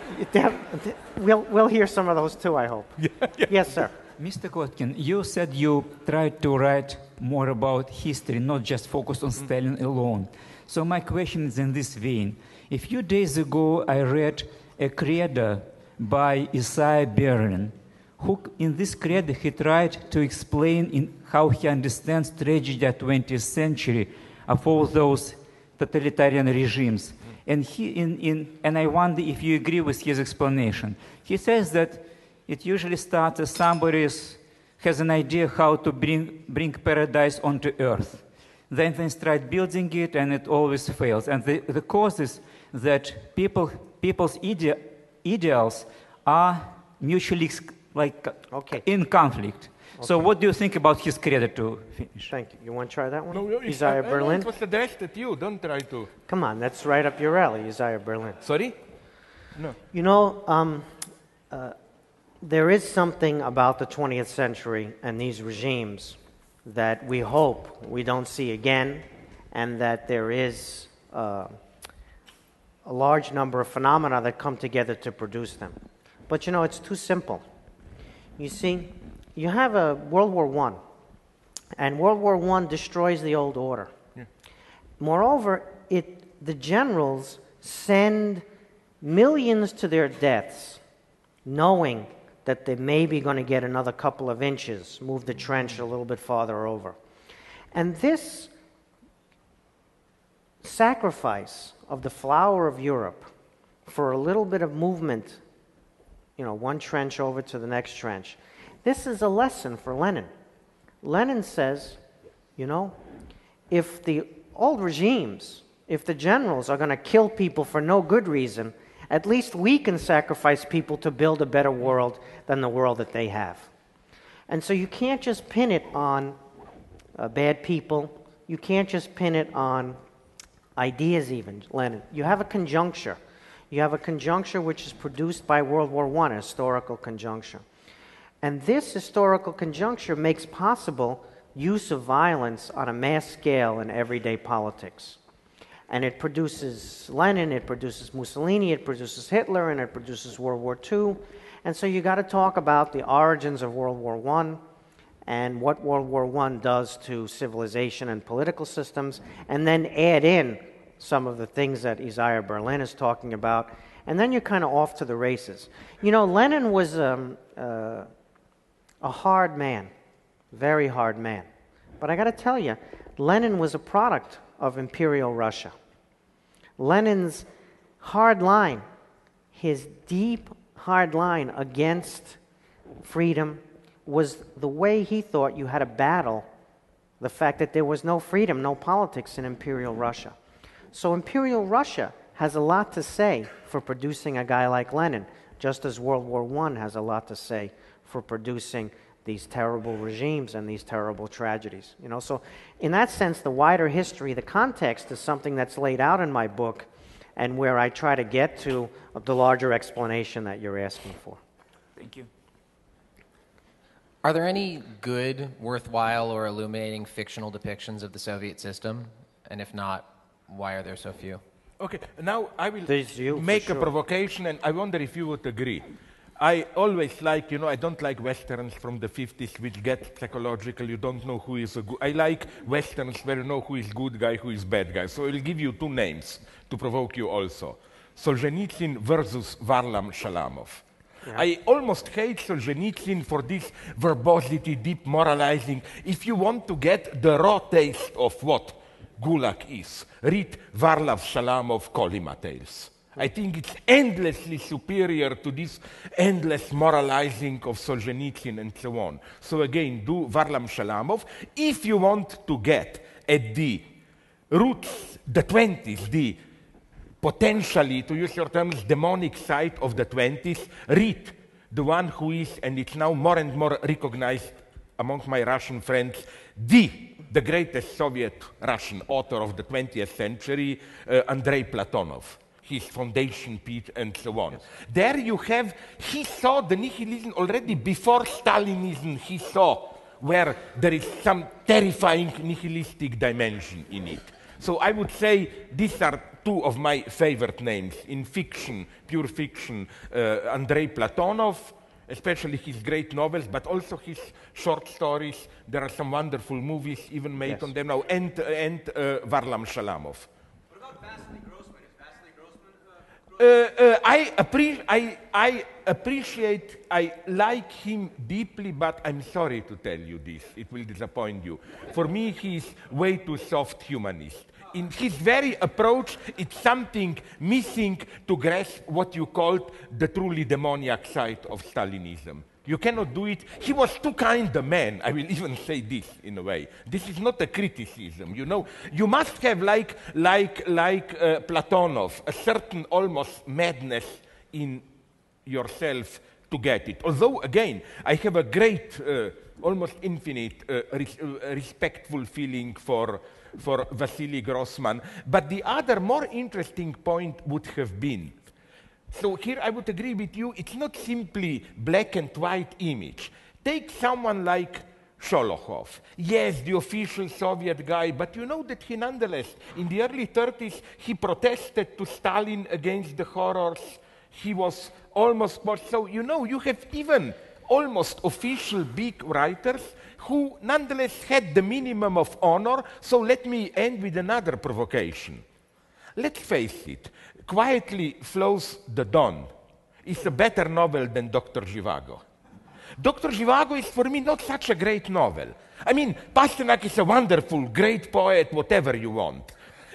We'll, we'll hear some of those too, I hope. *laughs* Yes, sir. Mr. Kotkin, you said you tried to write more about history, not just focus on Stalin alone. So my question is in this vein. A few days ago, I read a credo by Isaiah Berlin, who, in this credo, he tried to explain in how he understands tragedy of 20th century of all those totalitarian regimes. And, he, in, in, and I wonder if you agree with his explanation. He says that it usually starts as somebody has an idea how to bring, bring paradise onto earth. Then they start building it and it always fails. And the, the cause is that people, people's ide- ideals are mutually ex- like, Okay. in conflict. So, what do you think about his credo to finish? Thank you. You want to try that one? No, no, it's- Isaiah uh, Berlin? It was addressed at you. Don't try to. Come on, that's right up your alley, Isaiah Berlin. Sorry? No. You know, um, uh, there is something about the 20th century and these regimes that we hope we don't see again, and that there is uh, a large number of phenomena that come together to produce them. But you know, it's too simple. You see, you have a World War I, and World War I destroys the old order. Moreover, it, the generals send millions to their deaths, knowing that they may be going to get another couple of inches, move the trench a little bit farther over. And this sacrifice of the flower of Europe for a little bit of movement, you know, one trench over to the next trench, this is a lesson for Lenin. Lenin says, you know, if the old regimes, if the generals are going to kill people for no good reason, at least we can sacrifice people to build a better world than the world that they have. And so you can't just pin it on uh, bad people. You can't just pin it on ideas, even, Lenin. You have a conjuncture. You have a conjuncture which is produced by World War I, a historical conjuncture. And this historical conjuncture makes possible use of violence on a mass scale in everyday politics. And it produces Lenin, it produces Mussolini, it produces Hitler, and it produces World War II. And so you got to talk about the origins of World War I and what World War I does to civilization and political systems, and then add in some of the things that Isaiah Berlin is talking about. And then you're kind of off to the races. You know, Lenin was um, uh, a hard man, very hard man. But I got to tell you, Lenin was a product of Imperial Russia. Lenin's hard line, his deep, hard line against freedom, was the way he thought you had to battle the fact that there was no freedom, no politics in Imperial Russia. So Imperial Russia has a lot to say for producing a guy like Lenin, just as World War I has a lot to say for producing these terrible regimes and these terrible tragedies. You know, so in that sense, the wider history, the context is something that's laid out in my book and where I try to get to the larger explanation that you're asking for. Thank you. Are there any good, worthwhile, or illuminating fictional depictions of the Soviet system? And if not, why are there so few? Okay, now I will you, for make a provocation, and I wonder if you would agree. I always like, you know, I don't like westerns from the 50s which get psychological. You don't know who is a good. I like westerns where you know who is good guy, who is bad guy. So I'll give you two names to provoke you also Solzhenitsyn versus Varlam Shalamov. I almost hate Solzhenitsyn for this verbosity, deep moralizing. If you want to get the raw taste of what Gulag is, read Varlam Shalamov Kolyma Tales. I think it's endlessly superior to this endless moralizing of Solzhenitsyn and so on. So again, do Varlam Shalamov. If you want to get at the roots, the 20s, the potentially, to use your terms, demonic side of the 20s, read the one who is, and it's now more and more recognized among my Russian friends, the, the greatest Soviet Russian author of the 20th century, uh, Andrei Platonov. His foundation piece and so on. There you have, he saw the nihilism already before Stalinism, he saw where there is some terrifying nihilistic dimension in it. So I would say these are two of my favorite names in fiction, pure fiction. Uh, Andrei Platonov, especially his great novels, but also his short stories. There are some wonderful movies even made Yes. on them now, and, and uh, Varlam Shalamov. What about Vasily Grossman? Is Vasily Grossman uh, Uh, uh, I, appre- I, I appreciate, I like him deeply, but I'm sorry to tell you this. It will disappoint you. For me, he's way too soft humanist. In his very approach, it's something missing to grasp what you called the truly demoniac side of Stalinism. You cannot do it. He was too kind a man. I will even say this in a way. This is not a criticism. You know, you must have like like like uh, Platonov a certain almost madness in yourself to get it. Although again, I have a great, uh, almost infinite, uh, res- uh, respectful feeling for for Vasily Grossman. But the other more interesting point would have been so here I would agree with you, it's not simply black and white image. Take someone like Sholokhov. Yes, the official Soviet guy, but you know that he nonetheless, in the early 30s, he protested to Stalin against the horrors. He was almost, so you know, you have even almost official big writers who nonetheless had the minimum of honor. So let me end with another provocation. Let's face it, Quietly Flows the Don is a better novel than Dr. Zhivago. Dr. Zhivago is for me not such a great novel. I mean, Pasternak is a wonderful, great poet, whatever you want.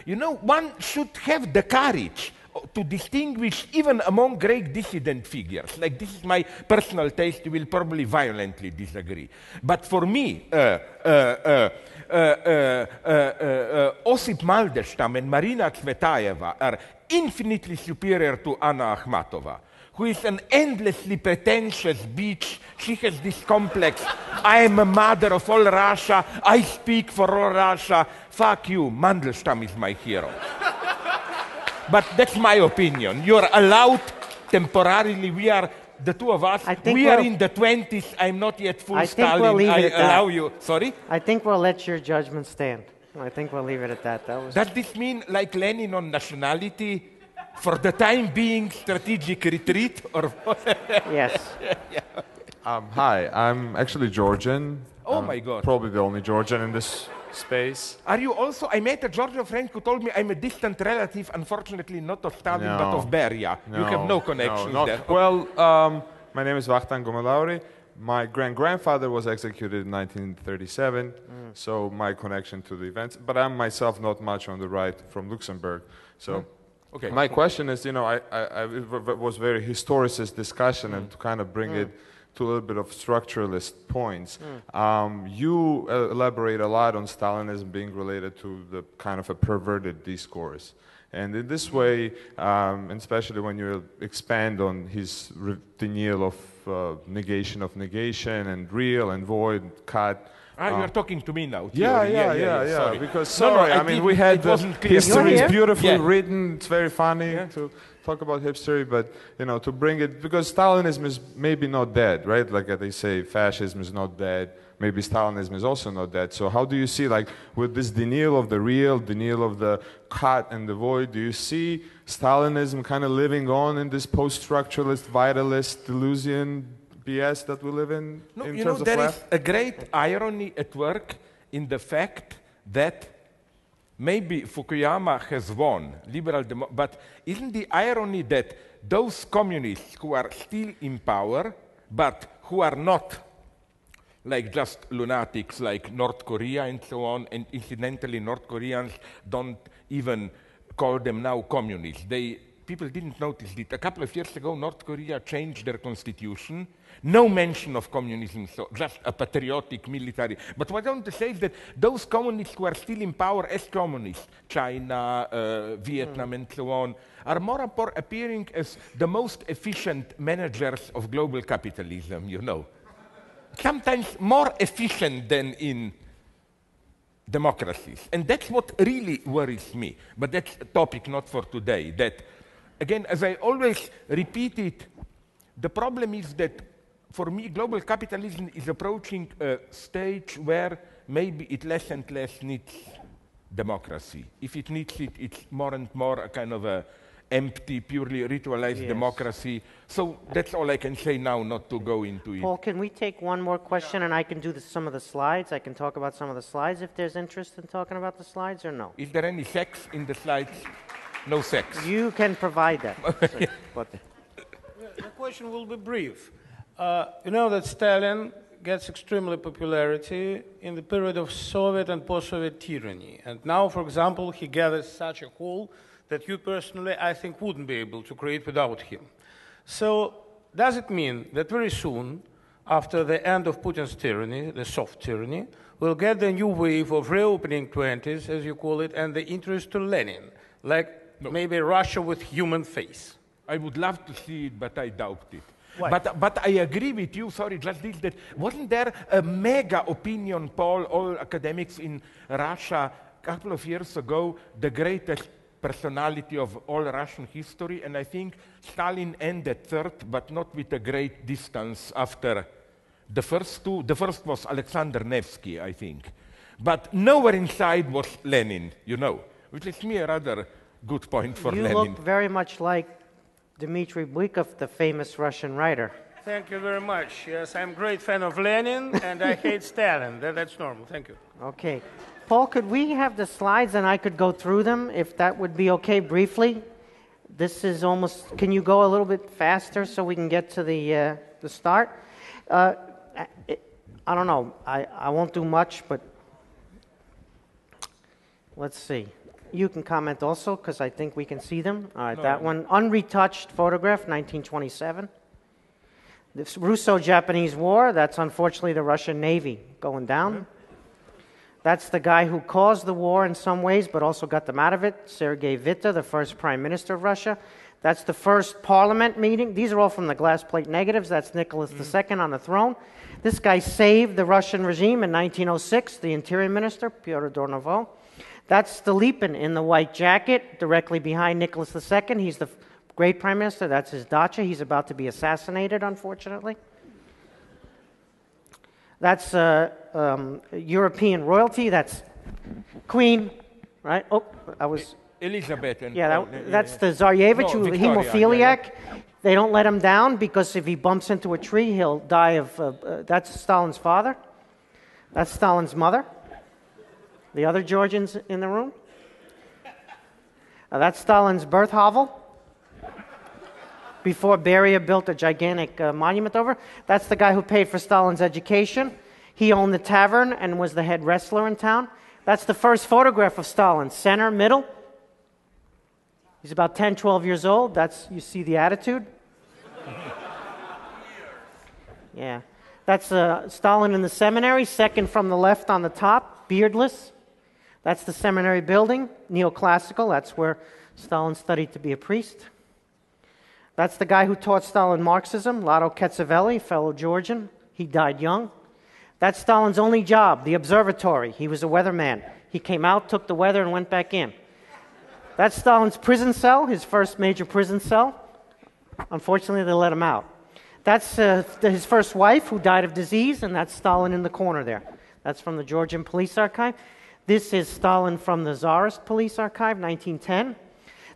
You know, one should have the courage to distinguish even among great dissident figures. Like, this is my personal taste, you will probably violently disagree. But for me, uh, uh, uh, uh, uh, uh, uh, Osip Mandelstam and Marina Tsvetaeva are infinitely superior to Anna Akhmatova, who is an endlessly pretentious bitch. She has this complex I am a mother of all Russia, I speak for all Russia. Fuck you, Mandelstam is my hero. But that's my opinion. You're allowed temporarily, we are. The two of us, I think we are we'll- in the 20s. I'm not yet full I think Stalin. we'll leave I it at that. allow you. Sorry? I think we'll let your judgment stand. I think we'll leave it at that. That was Does this mean, like Lenin on nationality, for the time being, strategic retreat? Or what? *laughs* yes. Um, hi, I'm actually Georgian. Oh I'm my God. Probably the only Georgian in this space. Are you also? I met a Georgian friend who told me I'm a distant relative, unfortunately not of Stalin but of Beria. you have no connection not- there. Well, um, my name is Vachtan Gomelauri. My grand grandfather was executed in 1937, mm. so my connection to the events. But I'm myself not much on the right from Luxembourg. So, mm. Okay. my question is, you know, I, I, I it w- w- was very historicist discussion, and mm. to kind of bring it to a little bit of structuralist points. Um, you uh, elaborate a lot on Stalinism being related to the kind of a perverted discourse. And in this way, um, especially when you expand on his denial of uh, negation of negation and real and void, cut. Ah, you um, are talking to me now. yeah, Theory. yeah, yeah, yeah. sorry. Because No, no, sorry, I I, mean, we had the history is beautifully Yeah. written. It's very funny Yeah. Talk about history, but you know, to bring it because Stalinism is maybe not dead, right? Like uh, they say, fascism is not dead. Maybe Stalinism is also not dead. So how do you see, like, with this denial of the real, denial of the cut and the void? Do you see Stalinism kind of living on in this post-structuralist, vitalist, delusion BS that we live in No, in you know, of there is a great irony at work in the fact that maybe Fukuyama has won, liberal demo- but isn't the irony that those communists who are still in power, but who are not like just lunatics like North Korea and so on, and incidentally, North Koreans don't even call them now communists. They, people didn't notice it. A couple of years ago, North Korea changed their constitution. No mention of communism, so just a patriotic military. But what I want to say is that those communists who are still in power as communists, China, uh, Vietnam, and so on, are more appearing as the most efficient managers of global capitalism, you know sometimes more efficient than in democracies. And that's what really worries me. But that's a topic not for today. That, again, as I always repeat it, the problem is that for me, global capitalism is approaching a stage where maybe it less and less needs democracy. If it needs it, it's more and more a kind of a empty, purely ritualized Yes. democracy. So that's all I can say now, not to go into it. Paul, can we take one more question and I can do the, some of the slides? I can talk about some of the slides if there's interest in talking about the slides or no? Is there any sex in the slides? No sex. You can provide that. So- *laughs* but The question will be brief. Uh, you know that Stalin gets extremely popularity in the period of Soviet and post-Soviet tyranny. And now, for example, he gathers such a haul that you personally, I think, wouldn't be able to create without him. So, does it mean that very soon, after the end of Putin's tyranny, the soft tyranny, we'll get the new wave of reopening 20s, as you call it, and the interest to Lenin, like maybe Russia with human face? I would love to see it, but I doubt it. Why? But, but I agree with you, sorry, just this, that wasn't there a mega opinion poll, all academics in Russia, a couple of years ago, the greatest personality of all Russian history, and I think Stalin ended third, but not with a great distance after the first two. The first was Alexander Nevsky, I think. But nowhere inside was Lenin, you know, which is me a rather good point for you Lenin. look very much like Dmitry Bykov, the famous Russian writer. Thank you very much. Yes, I'm a great fan of Lenin and I hate *laughs* Stalin. That, that's normal. Thank you. Okay. Paul, could we have the slides and I could go through them if that would be okay briefly? This is almost, can you go a little bit faster so we can get to the, uh, the start? Uh, I, I don't know. I, I won't do much, but let's see. You can comment also because I think we can see them. All right, that one. Unretouched photograph, 1927. This Russo Japanese War, that's unfortunately the Russian Navy going down. That's the guy who caused the war in some ways, but also got them out of it, Sergei Witte, the first prime minister of Russia. That's the first parliament meeting. These are all from the glass plate negatives. That's Nicholas II mm. on the throne. This guy saved the Russian regime in 1906, the interior minister, Pyotr Durnovo. That's Stolypin in the white jacket, directly behind Nicholas II. He's the great prime minister. That's his dacha. He's about to be assassinated, unfortunately. That's uh, um, European royalty. That's Queen, right? Oh, I was. Elizabeth and Yeah, that, that's the Tsarevich, No, hemophiliac. yeah, They don't let him down because if he bumps into a tree, he'll die of. Uh, uh, that's Stalin's father. That's Stalin's mother. The other Georgians in the room. Uh, that's Stalin's birth hovel. Before Beria built a gigantic uh, monument over. That's the guy who paid for Stalin's education. He owned the tavern and was the head wrestler in town. That's the first photograph of Stalin, center, middle. He's about 10, 12 years old. That's, you see the attitude. Yeah. That's uh, Stalin in the seminary, second from the left on the top, beardless. That's the seminary building, neoclassical. That's where Stalin studied to be a priest. That's the guy who taught Stalin Marxism, Lado Ketskhoveli, fellow Georgian. He died young. That's Stalin's only job, the observatory. He was a weatherman. He came out, took the weather, and went back in. That's Stalin's prison cell, his first major prison cell. Unfortunately, they let him out. That's uh, his first wife, who died of disease, and that's Stalin in the corner there. That's from the Georgian Police Archive. This is Stalin from the Tsarist Police Archive, 1910.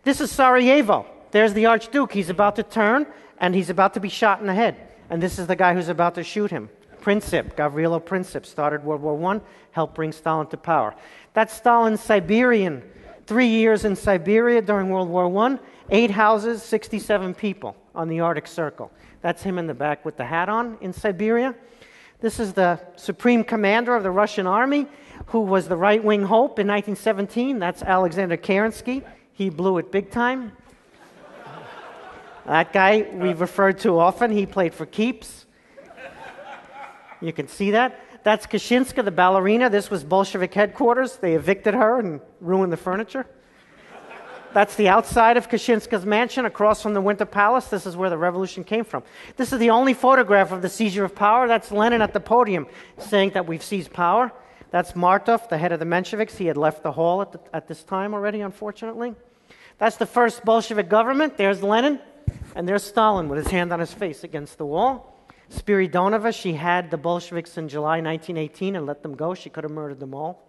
This is Sarajevo. There's the Archduke. He's about to turn, and he's about to be shot in the head. And this is the guy who's about to shoot him. Princip, Gavrilo Princip, started World War I, helped bring Stalin to power. That's Stalin's Siberian. Three years in Siberia during World War I, eight houses, 67 people on the Arctic Circle. That's him in the back with the hat on in Siberia. This is the supreme commander of the Russian army, who was the right wing hope in 1917. That's Alexander Kerensky. He blew it big time. That guy we've uh. referred to often. He played for keeps. You can see that. That's Kschessinska, the ballerina. This was Bolshevik headquarters. They evicted her and ruined the furniture. That's the outside of Kschessinska's mansion across from the Winter Palace. This is where the revolution came from. This is the only photograph of the seizure of power. That's Lenin at the podium saying that we've seized power. That's Martov, the head of the Mensheviks. He had left the hall at, the, at this time already, unfortunately. That's the first Bolshevik government. There's Lenin, and there's Stalin with his hand on his face against the wall. Spiridonova, she had the Bolsheviks in July 1918 and let them go. She could have murdered them all.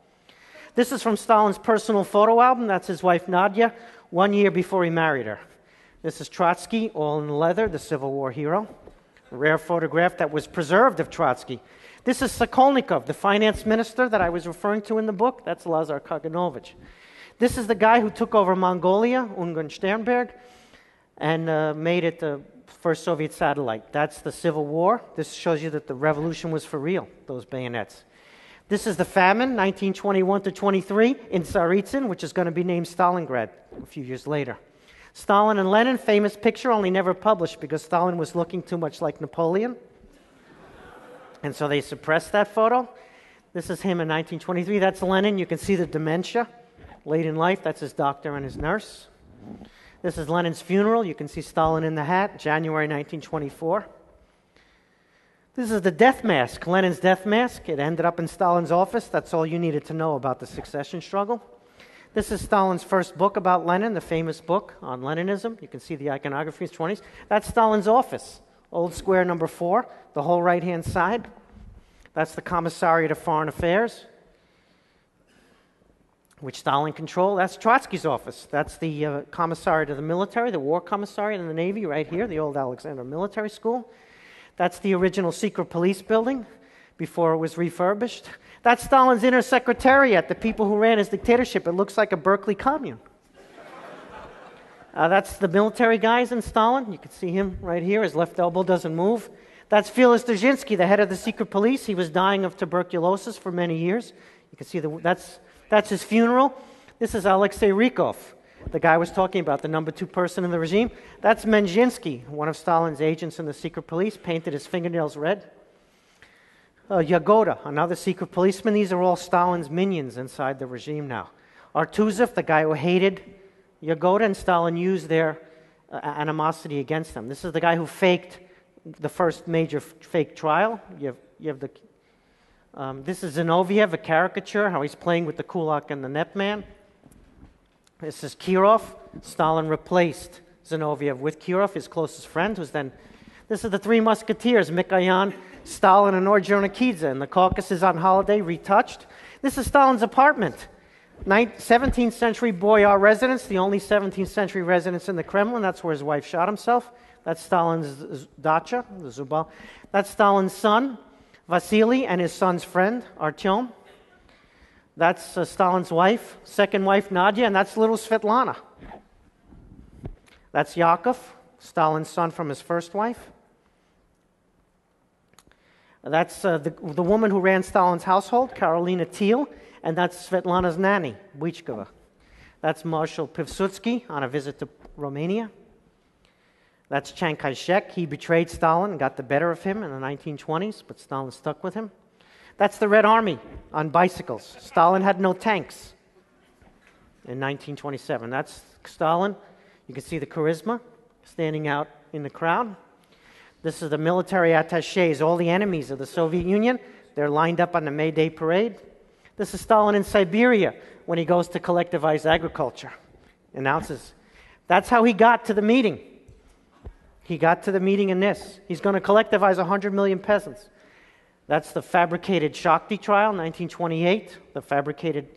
This is from Stalin's personal photo album. That's his wife Nadia, one year before he married her. This is Trotsky, all in leather, the Civil War hero. Rare photograph that was preserved of Trotsky. This is Sokolnikov, the finance minister that I was referring to in the book. That's Lazar Kaganovich. This is the guy who took over Mongolia, Ungern Sternberg, and uh, made it the first Soviet satellite. That's the Civil War. This shows you that the revolution was for real, those bayonets. This is the famine, 1921 to 23, in Tsaritsyn, which is going to be named Stalingrad a few years later. Stalin and Lenin, famous picture, only never published because Stalin was looking too much like Napoleon. And so they suppressed that photo. This is him in 1923. That's Lenin. You can see the dementia late in life. That's his doctor and his nurse. This is Lenin's funeral. You can see Stalin in the hat, January 1924. This is the death mask, Lenin's death mask. It ended up in Stalin's office. That's all you needed to know about the succession struggle. This is Stalin's first book about Lenin, the famous book on Leninism. You can see the iconography, 20s. That's Stalin's office, Old Square number four, the whole right hand side. That's the Commissariat of Foreign Affairs, which Stalin controlled. That's Trotsky's office. That's the uh, Commissariat of the Military, the War Commissariat in the Navy, right here, the old Alexander Military School. That's the original secret police building before it was refurbished. That's Stalin's inner secretariat, the people who ran his dictatorship. It looks like a Berkeley commune. Uh, that's the military guys in Stalin. You can see him right here. His left elbow doesn't move. That's Felix Dzerzhinsky, the head of the secret police. He was dying of tuberculosis for many years. You can see the, that's, that's his funeral. This is Alexei Rykov, the guy I was talking about, the number two person in the regime. That's Menzhinsky, one of Stalin's agents in the secret police, painted his fingernails red. Uh, Yagoda, another secret policeman. These are all Stalin's minions inside the regime now. Artuzov, the guy who hated Yagoda, and Stalin used their uh, animosity against them. This is the guy who faked the first major fake trial. You have, you have the, um, this is Zinoviev, a caricature, how he's playing with the kulak and the NEPman. This is Kirov. Stalin replaced Zinoviev with Kirov, his closest friend, who's then. This is the Three Musketeers, Mikoyan, Stalin, and Ordzhonikidze. And the Caucasus on holiday, retouched. This is Stalin's apartment. 17th century boyar residence, the only 17th century residence in the Kremlin. That's where his wife shot himself. That's Stalin's dacha, the Zubal. That's Stalin's son, Vasily, and his son's friend, Artyom. That's uh, Stalin's wife, second wife, Nadia, and that's little Svetlana. That's Yakov, Stalin's son from his first wife. That's uh, the, the woman who ran Stalin's household, Karolina Thiel, and that's Svetlana's nanny, Bychkova. That's Marshal Pilsudski on a visit to Romania. That's Chiang Kai shek. He betrayed Stalin and got the better of him in the 1920s, but Stalin stuck with him. That's the Red Army on bicycles. Stalin had no tanks in 1927. That's Stalin. You can see the charisma standing out in the crowd. This is the military attaches, all the enemies of the Soviet Union. They're lined up on the May Day parade. This is Stalin in Siberia when he goes to collectivize agriculture. Announces. That's how he got to the meeting. He got to the meeting in this. He's going to collectivize 100 million peasants. That's the fabricated Shakhty trial, 1928. The fabricated,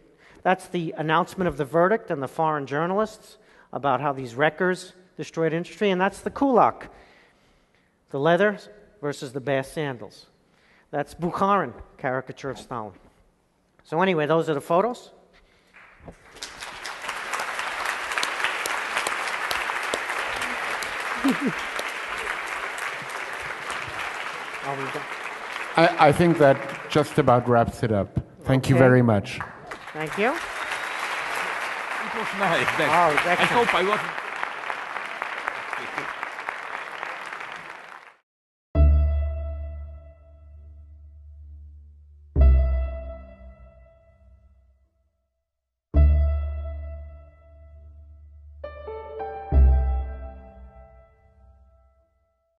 that's the announcement of the verdict and the foreign journalists about how these wreckers destroyed industry. And that's the kulak, the leather versus the bass sandals. That's Bukharin, caricature of Stalin. So, anyway, those are the photos. *laughs* Are we done? I, I think that just about wraps it up. Thank you very much. Thank you. It was nice. Oh, I hope I wasn't